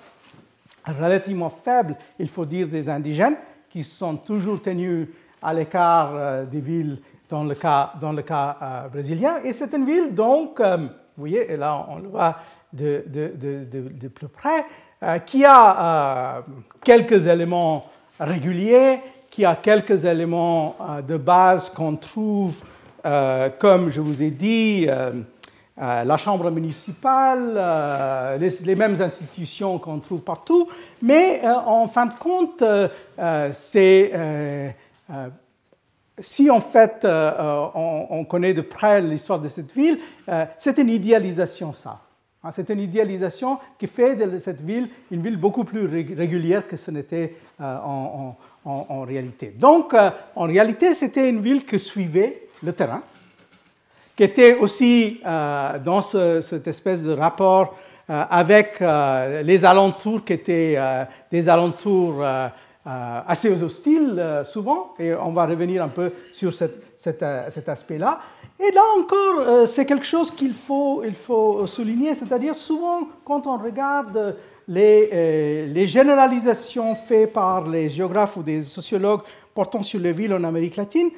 relativement faible, il faut dire, des indigènes, qui sont toujours tenus à l'écart euh, des villes dans le cas, dans le cas euh, brésilien. Et c'est une ville, donc, euh, vous voyez, et là on le voit de, de, de, de plus près, qui a quelques éléments réguliers, qui a quelques éléments de base qu'on trouve, comme je vous ai dit, la Chambre municipale, euh, les, mêmes institutions qu'on trouve partout, mais euh, en fin de compte, si en fait on, connaît de près l'histoire de cette ville, c'est une idéalisation ça. Hein, c'est une idéalisation qui fait de cette ville une ville beaucoup plus régulière que ce n'était en, en, réalité. Donc, en réalité, c'était une ville qui suivait le terrain qui était aussi euh, dans cette espèce de rapport euh, avec euh, les alentours qui étaient des alentours assez hostiles souvent, et on va revenir un peu sur cet aspect-là. Et là encore, c'est quelque chose qu'il faut, souligner, c'est-à-dire souvent quand on regarde les, les, généralisations faites par les géographes ou des sociologues portant sur les villes en Amérique latine,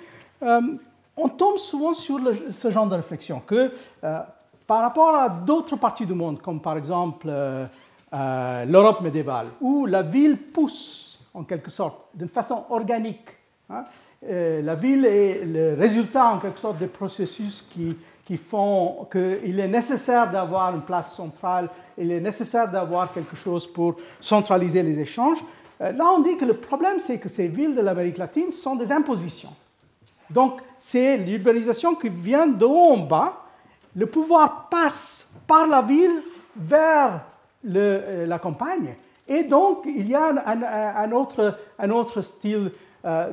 on tombe souvent sur ce genre de réflexion que euh, par rapport à d'autres parties du monde, comme par exemple euh, euh, l'Europe médiévale, où la ville pousse en quelque sorte d'une façon organique, hein, la ville est le résultat en quelque sorte des processus qui, qui font qu'il est nécessaire d'avoir une place centrale, il est nécessaire d'avoir quelque chose pour centraliser les échanges. là, on dit que le problème, c'est que ces villes de l'Amérique latine sont des impositions. Donc, c'est l'urbanisation qui vient de haut en bas. Le pouvoir passe par la ville vers euh, la campagne. Et donc, il y a un, autre, un autre, style euh,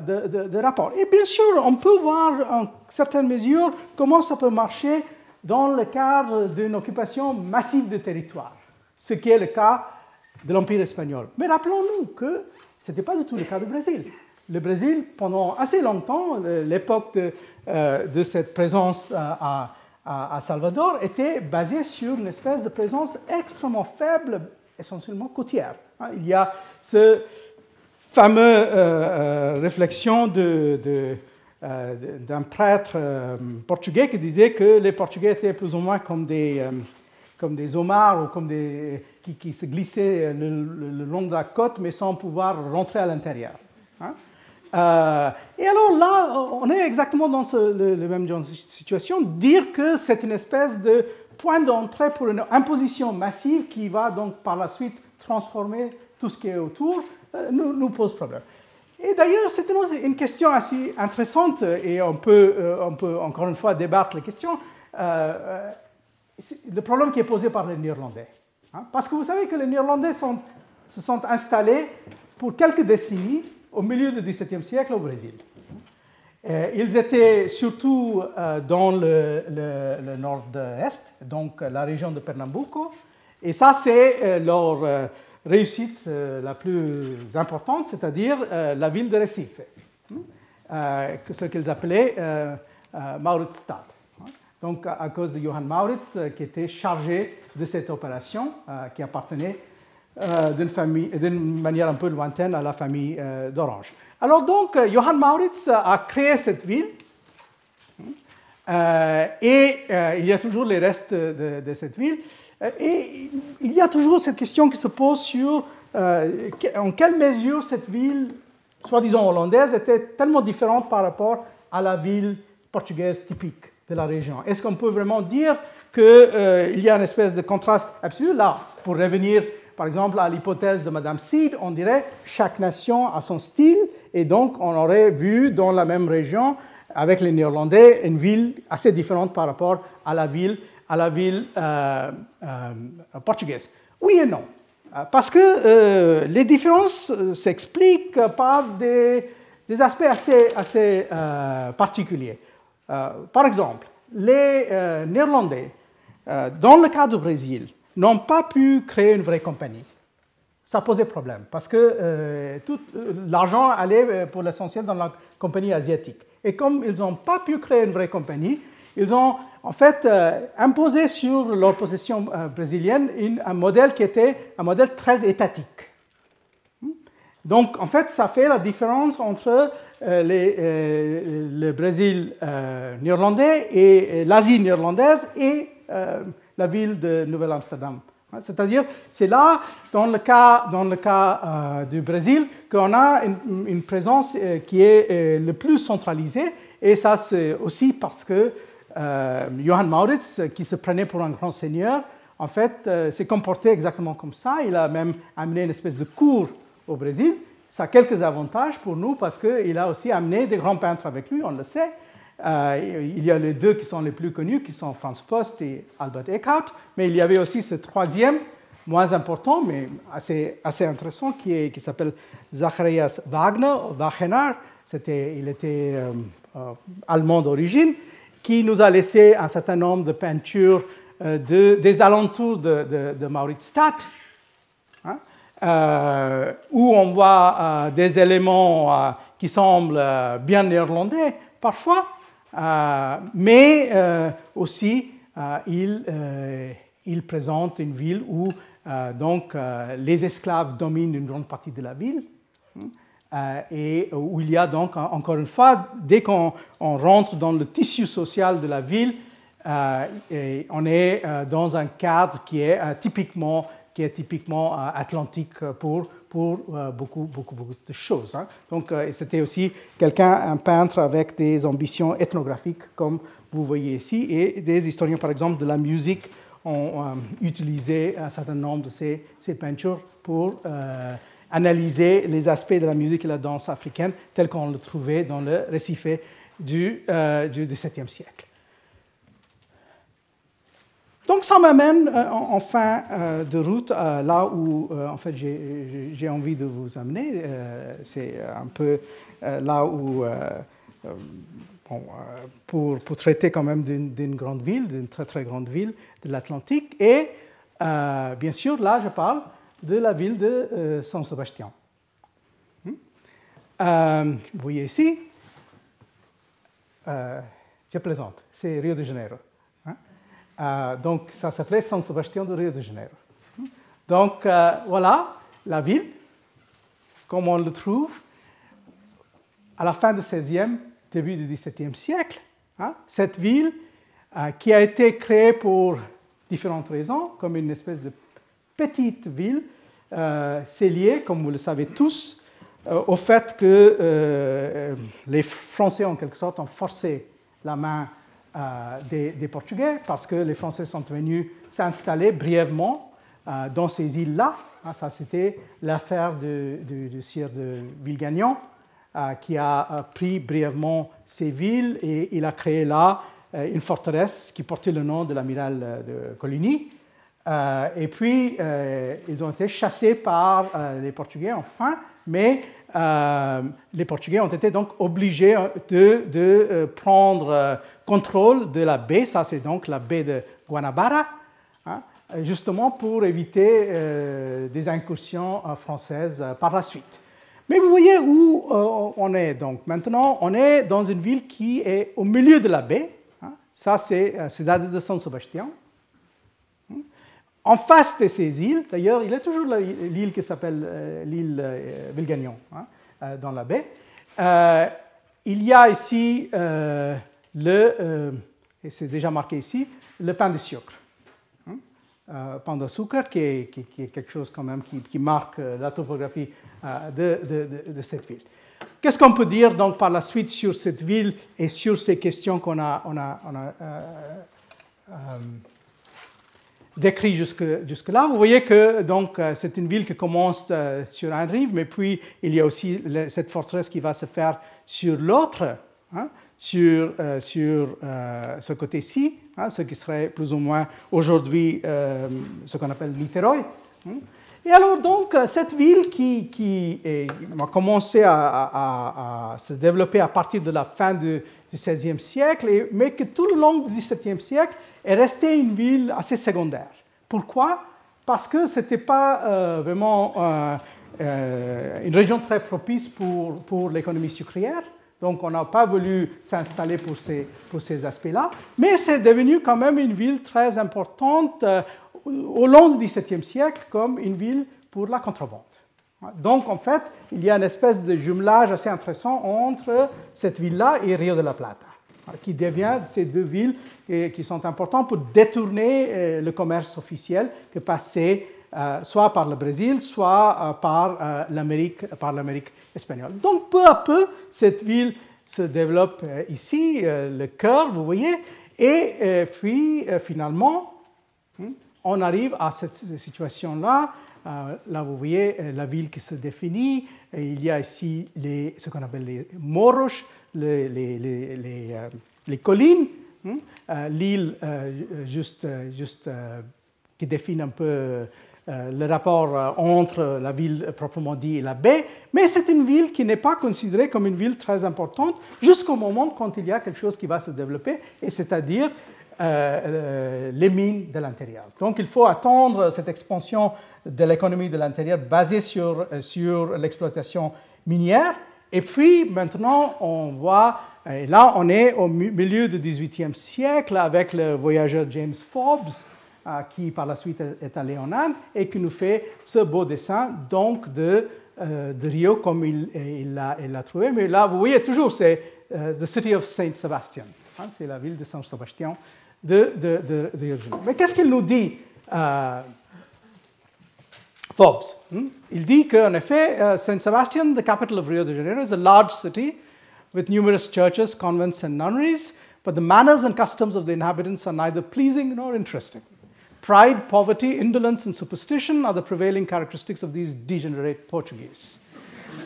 de, rapport. Et bien sûr, on peut voir en certaines mesures comment ça peut marcher dans le cadre d'une occupation massive de territoire, ce qui est le cas de l'Empire espagnol. Mais rappelons-nous que ce n'était pas du tout le cas du Brésil le Brésil, pendant assez longtemps, l'époque de, euh, cette présence à, Salvador était basée sur une espèce de présence extrêmement faible, essentiellement côtière. Hein, il y a ce fameux euh, euh, réflexion de, d'un prêtre portugais qui disait que les Portugais étaient plus ou moins comme des, comme des homards ou comme des, qui, se glissaient le, long de la côte mais sans pouvoir rentrer à l'intérieur. Hein. Euh, et alors là, on est exactement dans le, même genre de situation, dire que c'est une espèce de point d'entrée pour une imposition massive qui va donc par la suite transformer tout ce qui est autour, euh, nous, pose problème. Et d'ailleurs, c'est une, question assez intéressante et on peut, euh, on peut encore une fois débattre la question. le problème qui est posé par les Néerlandais. Hein. parce que vous savez que les Néerlandais se sont installés pour quelques décennies au milieu du XVIIe siècle au Brésil. Euh, ils étaient surtout euh, dans le, nord-est, donc la région de Pernambuco, et ça c'est euh, leur réussite la plus importante, c'est-à-dire la ville de Recife, ce qu'ils appelaient Mauritsstad. Donc à cause de Johann Mauritz qui était chargé de cette opération qui appartenait d'une manière un peu lointaine à la famille euh, d'Orange. Alors donc, euh, Johann Mauritz a créé cette ville et il y a toujours les restes de, cette ville. et il y a toujours cette question qui se pose sur en quelle mesure cette ville, soi-disant hollandaise, était tellement différente par rapport à la ville portugaise typique de la région. Est-ce qu'on peut vraiment dire qu'il y a une espèce de contraste absolu? Là, pour revenir par exemple, à l'hypothèse de Madame Seed, on dirait chaque nation a son style, et donc on aurait vu dans la même région, avec les Néerlandais, une ville assez différente par rapport à la ville, à la ville euh, euh, portugaise. Oui et non. Euh, parce que les différences s'expliquent par des, des, aspects assez, assez particuliers. par exemple, les Néerlandais, dans le cas du Brésil, n'ont pas pu créer une vraie compagnie. ça posait problème parce que tout l'argent allait pour l'essentiel dans la compagnie asiatique. Et comme ils n'ont pas pu créer une vraie compagnie, ils ont en fait imposé sur leur possession brésilienne un modèle qui était un modèle très étatique. Donc, en fait, ça fait la différence entre euh, euh, le Brésil euh, néerlandais et l'Asie néerlandaise et la ville de Nouvelle-Amsterdam. Hein, c'est-à-dire, c'est là, dans le cas, dans le cas du Brésil, qu'on a une, présence qui est le plus centralisée. Et ça, c'est aussi parce que Johann Mauritz, qui se prenait pour un grand seigneur, en fait, s'est comporté exactement comme ça. Il a même amené une espèce de cour au Brésil. Ça a quelques avantages pour nous parce qu'il a aussi amené des grands peintres avec lui, on le sait. Euh, il y a les deux qui sont les plus connus, qui sont Franz Post et Albert Eckhardt, mais il y avait aussi ce troisième, moins important, mais assez, intéressant, qui, s'appelle Zacharias Wagner, Wagener. C'était, il était euh, euh, allemand d'origine, qui nous a laissé un certain nombre de peintures de, des alentours de, de, de. Euh, où on voit des éléments qui semblent bien néerlandais parfois, mais aussi il, il, présente une ville où donc, les esclaves dominent une grande partie de la ville. et où il y a donc, encore une fois, dès qu'on rentre dans le tissu social de la ville, on est dans un cadre qui est typiquement qui est typiquement euh, atlantique pour, pour euh, beaucoup, beaucoup, beaucoup de choses. Hein. Donc, euh, c'était aussi quelqu'un, un peintre avec des ambitions ethnographiques, comme vous voyez ici, et des historiens, par exemple, de la musique ont utilisé un certain nombre de ces, ces peintures pour analyser les aspects de la musique et la danse africaine tels qu'on le trouvait dans le récifé du, du XVIIe siècle. Donc ça m'amène euh, en, fin euh, de route là où euh, en fait j'ai envie de vous amener. C'est un peu là où, pour, pour, traiter quand même d'une grande ville, d'une très très grande ville de l'Atlantique. Et bien sûr, là je parle de la ville de San Sébastien. Hmm? vous voyez ici, je plaisante, c'est Rio de Janeiro. Euh, donc, ça s'appelait San Sebastián de Rio de Janeiro. Donc, euh, voilà la ville, comme on le trouve à la fin du XVIe, début du XVIIe siècle. Hein. cette ville euh, qui a été créée pour différentes raisons, comme une espèce de petite ville, c'est lié, comme vous le savez tous, au fait que les Français, en quelque sorte, ont forcé la main euh, des, Portugais parce que les Français sont venus s'installer brièvement euh, dans ces îles-là. Ah, ça, c'était l'affaire du sire de Villegagnon euh, qui a pris brièvement ces villes et il a créé là une forteresse qui portait le nom de l'amiral de Coligny. et puis, ils ont été chassés par les Portugais enfin, mais euh, les Portugais ont été donc obligés de, de euh, prendre euh, contrôle de la baie, ça c'est donc la baie de Guanabara, hein, justement pour éviter des incursions françaises par la suite. Mais vous voyez où on est donc maintenant On est dans une ville qui est au milieu de la baie, hein, ça c'est Cidade de San Sebastián. En face de ces îles, d'ailleurs, il y a toujours l'île qui s'appelle l'île Vilgagnon hein, dans la baie. il y a ici le, et c'est déjà marqué ici, le pain de sucre. Hein. pain de sucre, qui est, quelque chose quand même qui, marque la topographie de, cette ville. Qu'est-ce qu'on peut dire donc par la suite sur cette ville et sur ces questions qu'on a, a décrit jusque, jusque, là. Vous voyez que donc euh, c'est une ville qui commence euh, sur un rive, mais puis il y a aussi cette forteresse qui va se faire sur l'autre, hein, sur, euh, sur ce côté-ci, hein, ce qui serait plus ou moins aujourd'hui ce qu'on appelle Niterói. Hein. Et alors donc cette ville qui, qui a commencé à, se développer à partir de la fin du, XVIe siècle, mais que tout le long du XVIIe siècle est restée une ville assez secondaire. Pourquoi? Parce que ce n'était pas vraiment une région très propice pour, pour l'économie sucrière. Donc on n'a pas voulu s'installer pour ces, pour ces aspects-là. Mais c'est devenu quand même une ville très importante au long du XVIIe siècle comme une ville pour la contrebande. Donc, en fait, il y a une espèce de jumelage assez intéressant entre cette ville-là et Rio de la Plata, qui devient ces deux villes qui sont importantes pour détourner euh, le commerce officiel qui passait euh, soit par le Brésil, soit euh, par l'Amérique, par l'Amérique espagnole. Donc, peu à peu, cette ville se développe ici, le cœur, vous voyez, et puis finalement, on arrive à cette situation-là euh, là, vous voyez euh, la ville qui se définit. il y a ici ce qu'on appelle les morros, les, euh, collines, l'île juste, qui définit un peu le rapport entre la ville proprement dit et la baie, mais c'est une ville qui n'est pas considérée comme une ville très importante jusqu'au moment quand il y a quelque chose qui va se développer, et c'est-à-dire les mines de l'intérieur. Donc il faut attendre cette expansion de l'économie de l'intérieur basée sur, euh, sur l'exploitation minière. Et puis maintenant, on voit, là on est au milieu du XVIIIe siècle avec le voyageur James Forbes, euh, qui par la suite est allé en Inde et qui nous fait ce beau dessin donc de, euh, de Rio comme il l'a trouvé. Mais là, vous voyez toujours, c'est The City of Saint Sebastian. Hein, c'est la ville de Saint Sébastien de, de, de, de Janeiro. Mais qu'est-ce qu'il nous dit Forbes. Hmm? Il dit qu'en effet, uh, Saint Sebastian, the capital of Rio de Janeiro, is a large city with numerous churches, convents, and nunneries, but the manners and customs of the inhabitants are neither pleasing nor interesting. Pride, poverty, indolence, and superstition are the prevailing characteristics of these degenerate Portuguese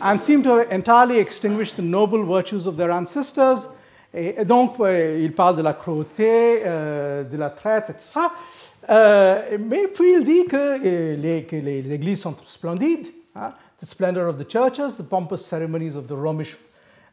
and seem to have entirely extinguished the noble virtues of their ancestors. Et donc, il parle de la cruauté, euh, de la traite, etc. Euh, mais puis il dit que, euh, les, églises sont splendides, hein, the splendor of the churches, the pompous ceremonies of the Romish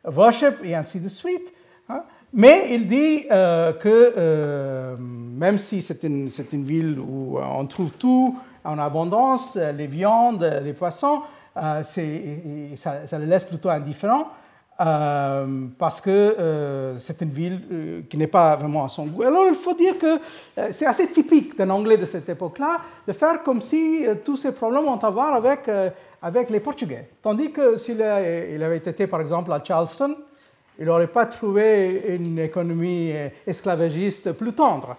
worship, et ainsi de suite. Hein. Mais il dit que même si c'est une, ville où on trouve tout en abondance, les viandes, les poissons, ça, ça, les laisse plutôt indifférents. Euh, parce que euh, c'est une ville euh, qui n'est pas vraiment à son goût. Alors il faut dire que c'est assez typique d'un Anglais de cette époque-là de faire comme si tous ces problèmes ont à voir avec, avec les Portugais. Tandis que s'il il avait été par exemple à Charleston, il n'aurait pas trouvé une économie esclavagiste plus tendre.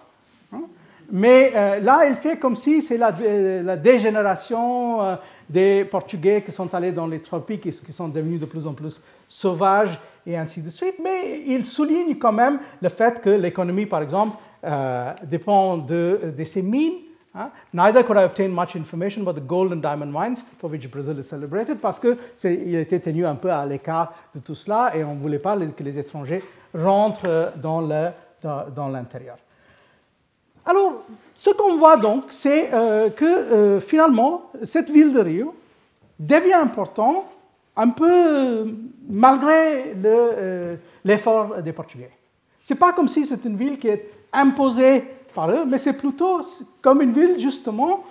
Mais là, il fait comme si c'est la, la, dégénération des Portugais qui sont allés dans les tropiques et qui sont devenus de plus en plus sauvages et ainsi de suite. Mais il souligne quand même le fait que l'économie, par exemple, euh, dépend de, ces mines. Hein. Neither could I obtain much information about the gold and diamond mines for which Brazil is celebrated parce qu'il était tenu un peu à l'écart de tout cela et on ne voulait pas que les étrangers rentrent dans l'intérieur. Alors, ce qu'on voit donc, c'est euh, que euh, finalement, cette ville de Rio devient importante un peu malgré euh, l'effort des Portugais. Ce n'est pas comme si c'est une ville qui est imposée par eux, mais c'est plutôt comme une ville, justement,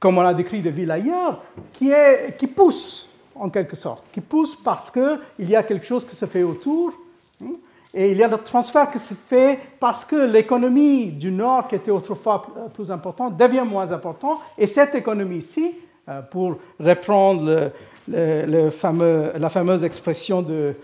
comme on a décrit des villes ailleurs, qui pousse en quelque sorte, qui pousse parce qu'il y a quelque chose qui se fait autour. Hein, et il y a le transfert qui se fait parce que l'économie du Nord, qui était autrefois plus importante, devient moins importante. Et cette économie-ci, euh, pour reprendre la fameuse expression de,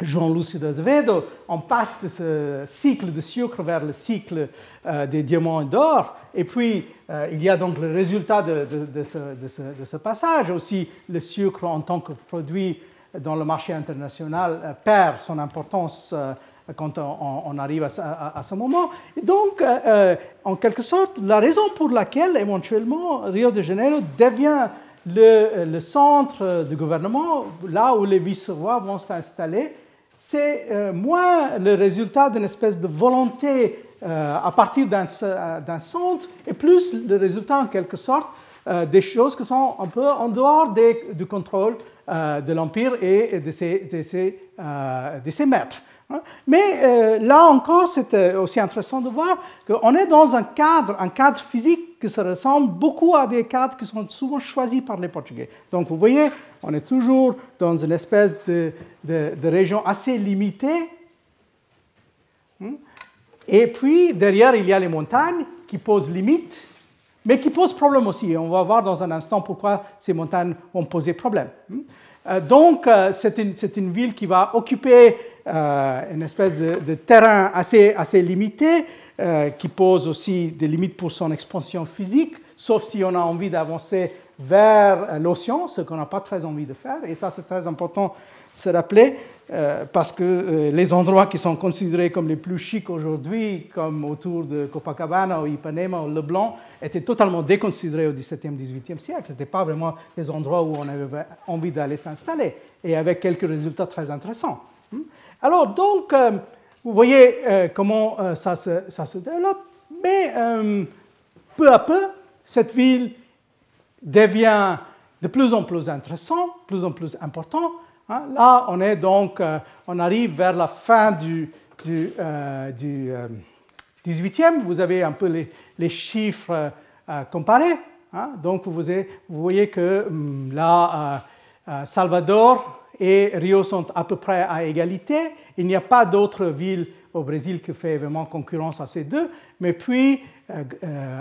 Jean-Luc Azevedo, on passe de ce cycle de sucre vers le cycle euh, des diamants et d'or. Et puis, euh, il y a donc le résultat de, ce, passage, aussi le sucre en tant que produit dans le marché international euh, perd son importance euh, quand on, arrive à, ce moment. Et donc, euh, en quelque sorte, la raison pour laquelle éventuellement Rio de Janeiro devient le, centre du gouvernement, là où les vice-rois vont s'installer, c'est moins le résultat d'une espèce de volonté à partir d'un centre et plus le résultat en quelque sorte des choses qui sont un peu en dehors du contrôle de l'Empire et de ses, de, ses, euh, de ses, maîtres. Hein. Mais là encore, c'est aussi intéressant de voir qu'on est dans un cadre, un cadre physique qui se ressemble beaucoup à des cadres qui sont souvent choisis par les Portugais. Donc vous voyez, on est toujours dans une espèce de, de région assez limitée. Hein. Et puis derrière, il y a les montagnes qui posent limite, mais qui posent problème aussi. Et on va voir dans un instant pourquoi ces montagnes ont posé problème. Hein. Euh, donc, euh, c'est une, une, ville qui va occuper euh, une espèce de, terrain assez, assez limité, qui pose aussi des limites pour son expansion physique, sauf si on a envie d'avancer vers l'océan, ce qu'on n'a pas très envie de faire. Et ça, c'est très important de se rappeler. Euh, parce que euh, les endroits qui sont considérés comme les plus chics aujourd'hui, comme autour de Copacabana ou Ipanema ou Leblanc, étaient totalement déconsidérés au XVIIe, XVIIIe siècle. Ce n'étaient pas vraiment des endroits où on avait envie d'aller s'installer, et avec quelques résultats très intéressants. Hmm? Alors, donc, euh, vous voyez comment ça se, ça, se, développe, mais peu à peu, cette ville devient de plus en plus intéressante, plus en plus importante, là, on est donc, euh, on arrive vers la fin du, du, 18e. Euh, vous avez un peu les, chiffres euh, comparés. Hein. donc, vous, voyez que hum, là, Salvador et Rio sont à peu près à égalité. Il n'y a pas d'autre ville au Brésil qui fait vraiment concurrence à ces deux. Mais puis,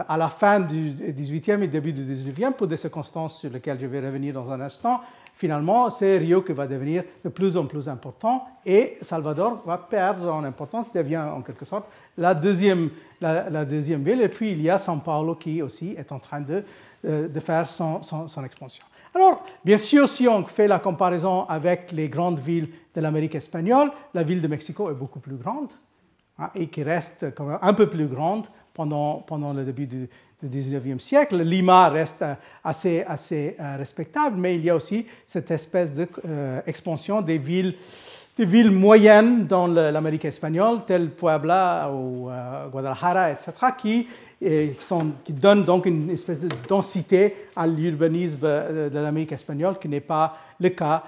à la fin du 18e et début du 19e, pour des circonstances sur lesquelles je vais revenir dans un instant, finalement, c'est Rio qui va devenir de plus en plus important et Salvador va perdre en importance, devient en quelque sorte la deuxième, la, deuxième ville. Et puis il y a São Paulo qui aussi est en train de, euh, de faire son, son, expansion. Alors, bien sûr, si on fait la comparaison avec les grandes villes de l'Amérique espagnole, la ville de Mexico est beaucoup plus grande hein, et qui reste quand même un peu plus grande pendant, pendant le début du, du 19e siècle. Lima reste assez, assez euh, respectable, mais il y a aussi cette espèce d'expansion de, euh, des villes des villes moyennes dans l'Amérique espagnole, telles Puebla ou euh, Guadalajara, etc., qui, sont, qui, donnent donc une espèce de densité à l'urbanisme de l'Amérique espagnole, qui n'est pas le cas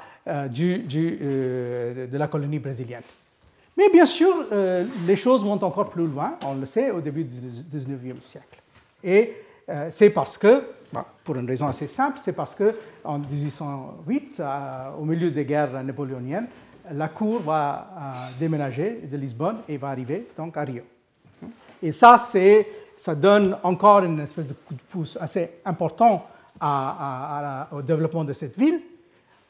du, de la colonie brésilienne. Mais bien sûr, les choses vont encore plus loin, on le sait, au début du 19e siècle. Et euh, c'est parce que, pour une raison assez simple, c'est parce qu'en 1808, au milieu des guerres napoléoniennes, la cour va euh, déménager de Lisbonne et va arriver donc à Rio. Et ça, ça donne encore une espèce de coup de pouce assez important au développement de cette ville.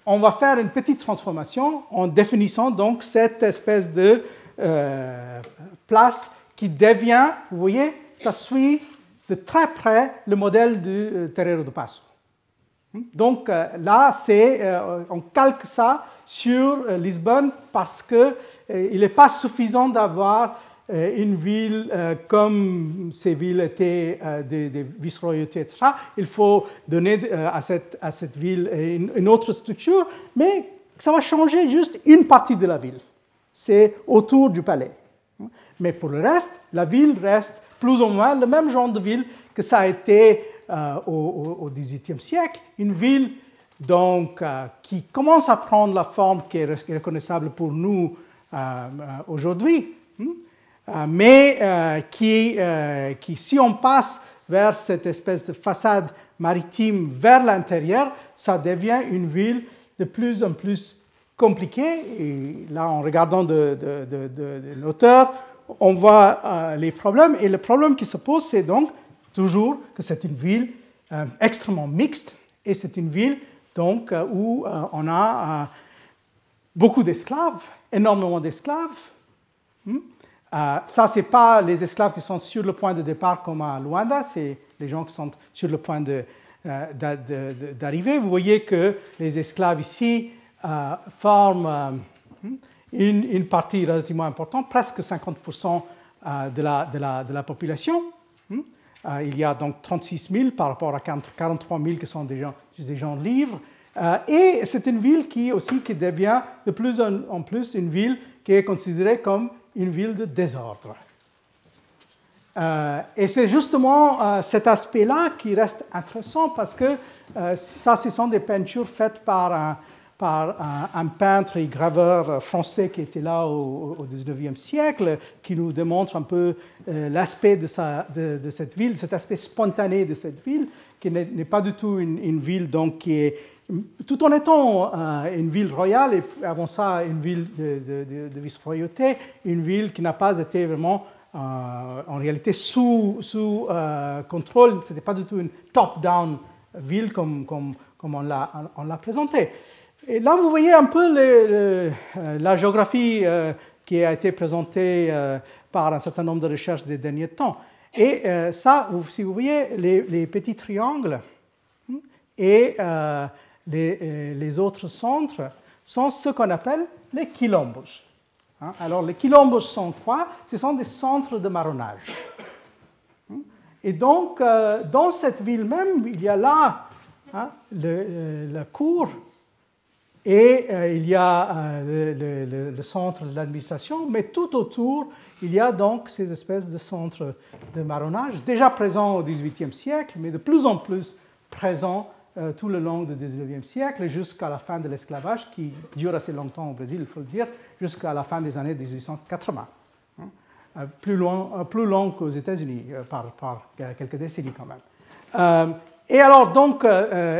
On va faire une petite transformation en définissant donc cette espèce de euh, place qui devient, vous voyez, ça suit de très près le modèle du euh, Terreiro de Passo. Donc euh, là, euh, on calque ça sur Lisbonne parce qu'il n'est pas suffisant d'avoir une ville comme ces villes étaient des, des vice-royautés, etc. Il faut donner à cette, à cette ville une, une, autre structure, mais ça va changer juste une partie de la ville. C'est autour du palais. Mais pour le reste, la ville reste plus ou moins le même genre de ville que ça a été euh, au XVIIIe siècle, une ville donc, euh, qui commence à prendre la forme qui est reconnaissable pour nous euh, aujourd'hui, hein, mais qui, qui, si on passe vers cette espèce de façade maritime vers l'intérieur, ça devient une ville de plus en plus compliquée. Et là, en regardant de, de, de l'auteur, on voit euh, les problèmes. Et le problème qui se pose, c'est donc toujours que c'est une ville euh, extrêmement mixte et c'est une ville donc, euh, où on a beaucoup d'esclaves, énormément d'esclaves. Hmm? ça, ce n'est pas les esclaves qui sont sur le point de départ comme à Luanda, c'est les gens qui sont sur le point d'arriver. Vous voyez que les esclaves ici forment une, partie relativement importante, presque 50% euh, de la, de, la, de la, population. Hmm? Euh, il y a donc 36 000 par rapport à 43 000 qui sont des gens, des gens libres. Euh, et c'est une ville qui aussi qui devient de plus en plus une ville qui est considérée comme une ville de désordre. et c'est justement cet aspect-là qui reste intéressant parce que ça, ce sont des peintures faites par un, par un, peintre et graveur français qui était là au, XIXe siècle, qui nous démontre un peu euh, l'aspect de, cette ville, cet aspect spontané de cette ville, qui n'est pas du tout une, ville donc, qui est, tout en étant euh, une ville royale, et avant ça une ville de, de vice-royauté, une ville qui n'a pas été vraiment euh, en réalité sous, sous contrôle, ce n'était pas du tout une top-down ville comme, comme, comme on l'a présenté. Et là, vous voyez un peu euh, la géographie euh, qui a été présentée euh, par un certain nombre de recherches des derniers temps. Et ça, si vous voyez, les, petits triangles hmm, et les, autres centres sont ce qu'on appelle les quilombos. Hein. Alors, les quilombos sont quoi? Ce sont des centres de marronnage. Hmm. Et donc, dans cette ville même, il y a là hein, la cour et euh, il y a euh, le, centre de l'administration, mais tout autour, il y a donc ces espèces de centres de marronnage, déjà présents au XVIIIe siècle, mais de plus en plus présents euh, tout le long du XIXe siècle jusqu'à la fin de l'esclavage, qui dure assez longtemps au Brésil, il faut le dire, jusqu'à la fin des années 1880. Hein. plus, loin, plus long qu'aux États-Unis, par, quelques décennies quand même. Et alors, donc,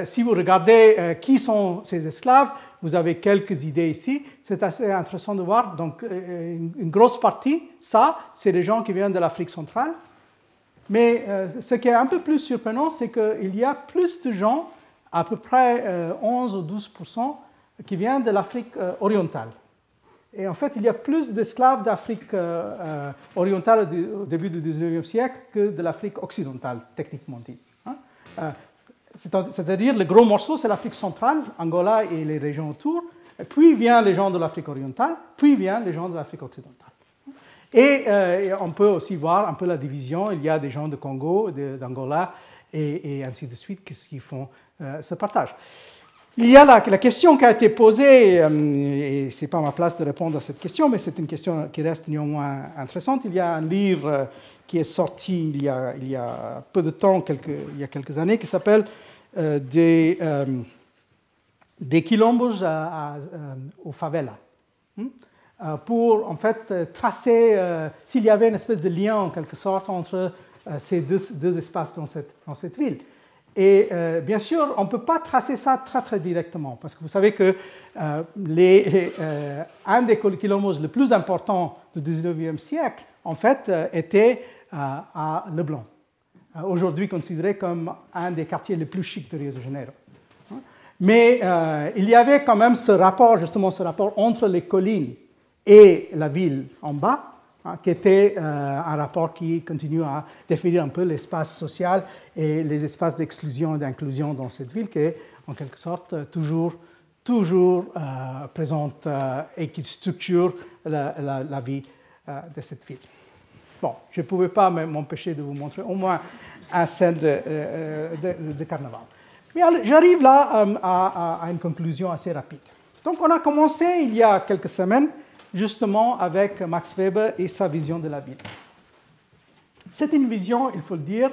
si vous regardez qui sont ces esclaves, vous avez quelques idées ici. C'est assez intéressant de voir. Donc, euh, une grosse partie, ça, c'est des gens qui viennent de l'Afrique centrale. Mais euh, ce qui est un peu plus surprenant, c'est qu'il y a plus de gens, à peu près 11 euh, ou 12% qui viennent de l'Afrique orientale. Et en fait, il y a plus d'esclaves d'Afrique orientale au début du 19e siècle que de l'Afrique occidentale, techniquement dit. Hein. C'est-à-dire le gros morceau, c'est l'Afrique centrale, Angola et les régions autour, puis viennent les gens de l'Afrique orientale, puis viennent les gens de l'Afrique occidentale. Et, euh, on peut aussi voir un peu la division. Il y a des gens de Congo, d'Angola et, ainsi de suite qui, font euh, ce partage. Il y a la, question qui a été posée, euh, et ce n'est pas ma place de répondre à cette question, mais c'est une question qui reste néanmoins intéressante. Il y a un livre qui est sorti il y a, peu de temps, il y a quelques années, qui s'appelle euh, des, euh, des quilombos à, aux favelas. Hmm? pour en fait tracer s'il y avait une espèce de lien en quelque sorte entre ces deux, espaces dans cette ville. Et euh, bien sûr, on ne peut pas tracer ça très très directement, parce que vous savez que euh, les, euh, un des kilomos les plus importants du 19e siècle, en fait, était à Leblanc, aujourd'hui considéré comme un des quartiers les plus chics de Rio de Janeiro. Mais il y avait quand même ce rapport, justement ce rapport entre les collines et la ville en bas, Hein, qui était euh, un rapport qui continue à définir un peu l'espace social et les espaces d'exclusion et d'inclusion dans cette ville, qui est en quelque sorte toujours, toujours euh, présente euh, et qui structure la, vie de cette ville. Bon, je ne pouvais pas m'empêcher de vous montrer au moins un scène de, carnaval. Mais j'arrive là à une conclusion assez rapide. Donc on a commencé il y a quelques semaines justement avec Max Weber et sa vision de la ville. C'est une vision, il faut le dire,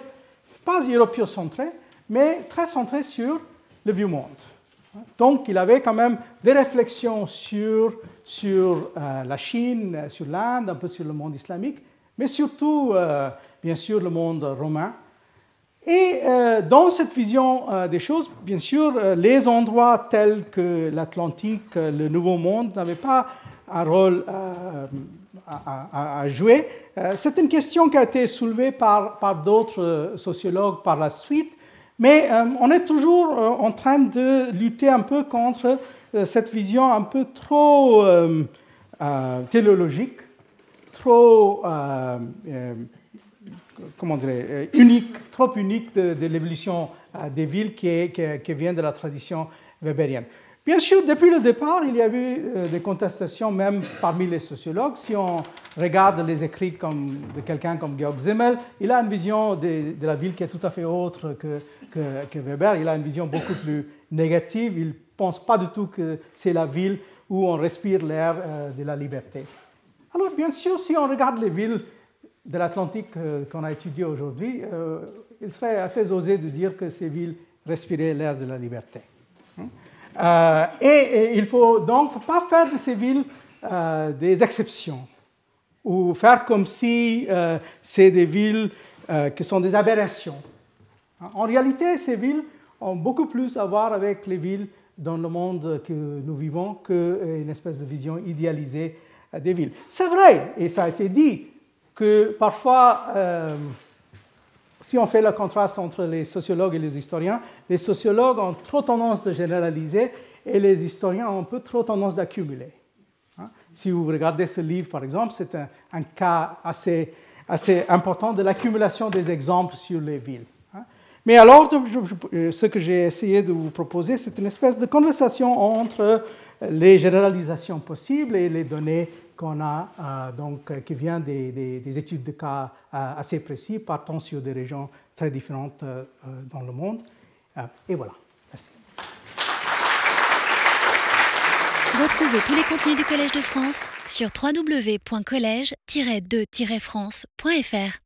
pas européocentrée, mais très centrée sur le vieux monde. Donc il avait quand même des réflexions sur, sur euh, la Chine, sur l'Inde, un peu sur le monde islamique, mais surtout, euh, bien sûr, le monde romain. Et euh, dans cette vision des choses, bien sûr, les endroits tels que l'Atlantique, le Nouveau Monde n'avaient pas un rôle euh, à, jouer. Euh, c'est une question qui a été soulevée par, d'autres sociologues par la suite, mais euh, on est toujours en train de lutter un peu contre cette vision un peu trop théologique, trop comment dire, unique, trop unique de, l'évolution des villes qui, qui, vient de la tradition weberienne. Bien sûr, depuis le départ, il y a eu euh, des contestations même parmi les sociologues. Si on regarde les écrits de quelqu'un comme Georg Simmel, il a une vision de, la ville qui est tout à fait autre que, que, Weber. Il a une vision beaucoup plus négative. Il ne pense pas du tout que c'est la ville où on respire l'air euh, de la liberté. Alors, bien sûr, si on regarde les villes de l'Atlantique euh, qu'on a étudiées aujourd'hui, il serait assez osé de dire que ces villes respiraient l'air de la liberté. Hein. et, il ne faut donc pas faire de ces villes des exceptions ou faire comme si c'est des villes qui sont des aberrations. En réalité, ces villes ont beaucoup plus à voir avec les villes dans le monde que nous vivons qu'une espèce de vision idéalisée des villes. C'est vrai, et ça a été dit, que parfois, euh, si on fait le contraste entre les sociologues et les historiens, les sociologues ont trop tendance de généraliser et les historiens ont un peu trop tendance d'accumuler. Hein? Si vous regardez ce livre, par exemple, c'est un, cas assez, assez important de l'accumulation des exemples sur les villes. Mais alors, ce que j'ai essayé de vous proposer, c'est une espèce de conversation entre les généralisations possibles et les données qu'on a, euh, donc, qui viennent des, études de cas euh, assez précis, partant sur des régions très différentes euh, dans le monde. et voilà. Merci. Retrouvez tous les contenus du Collège de France sur www.colège-2-france.fr.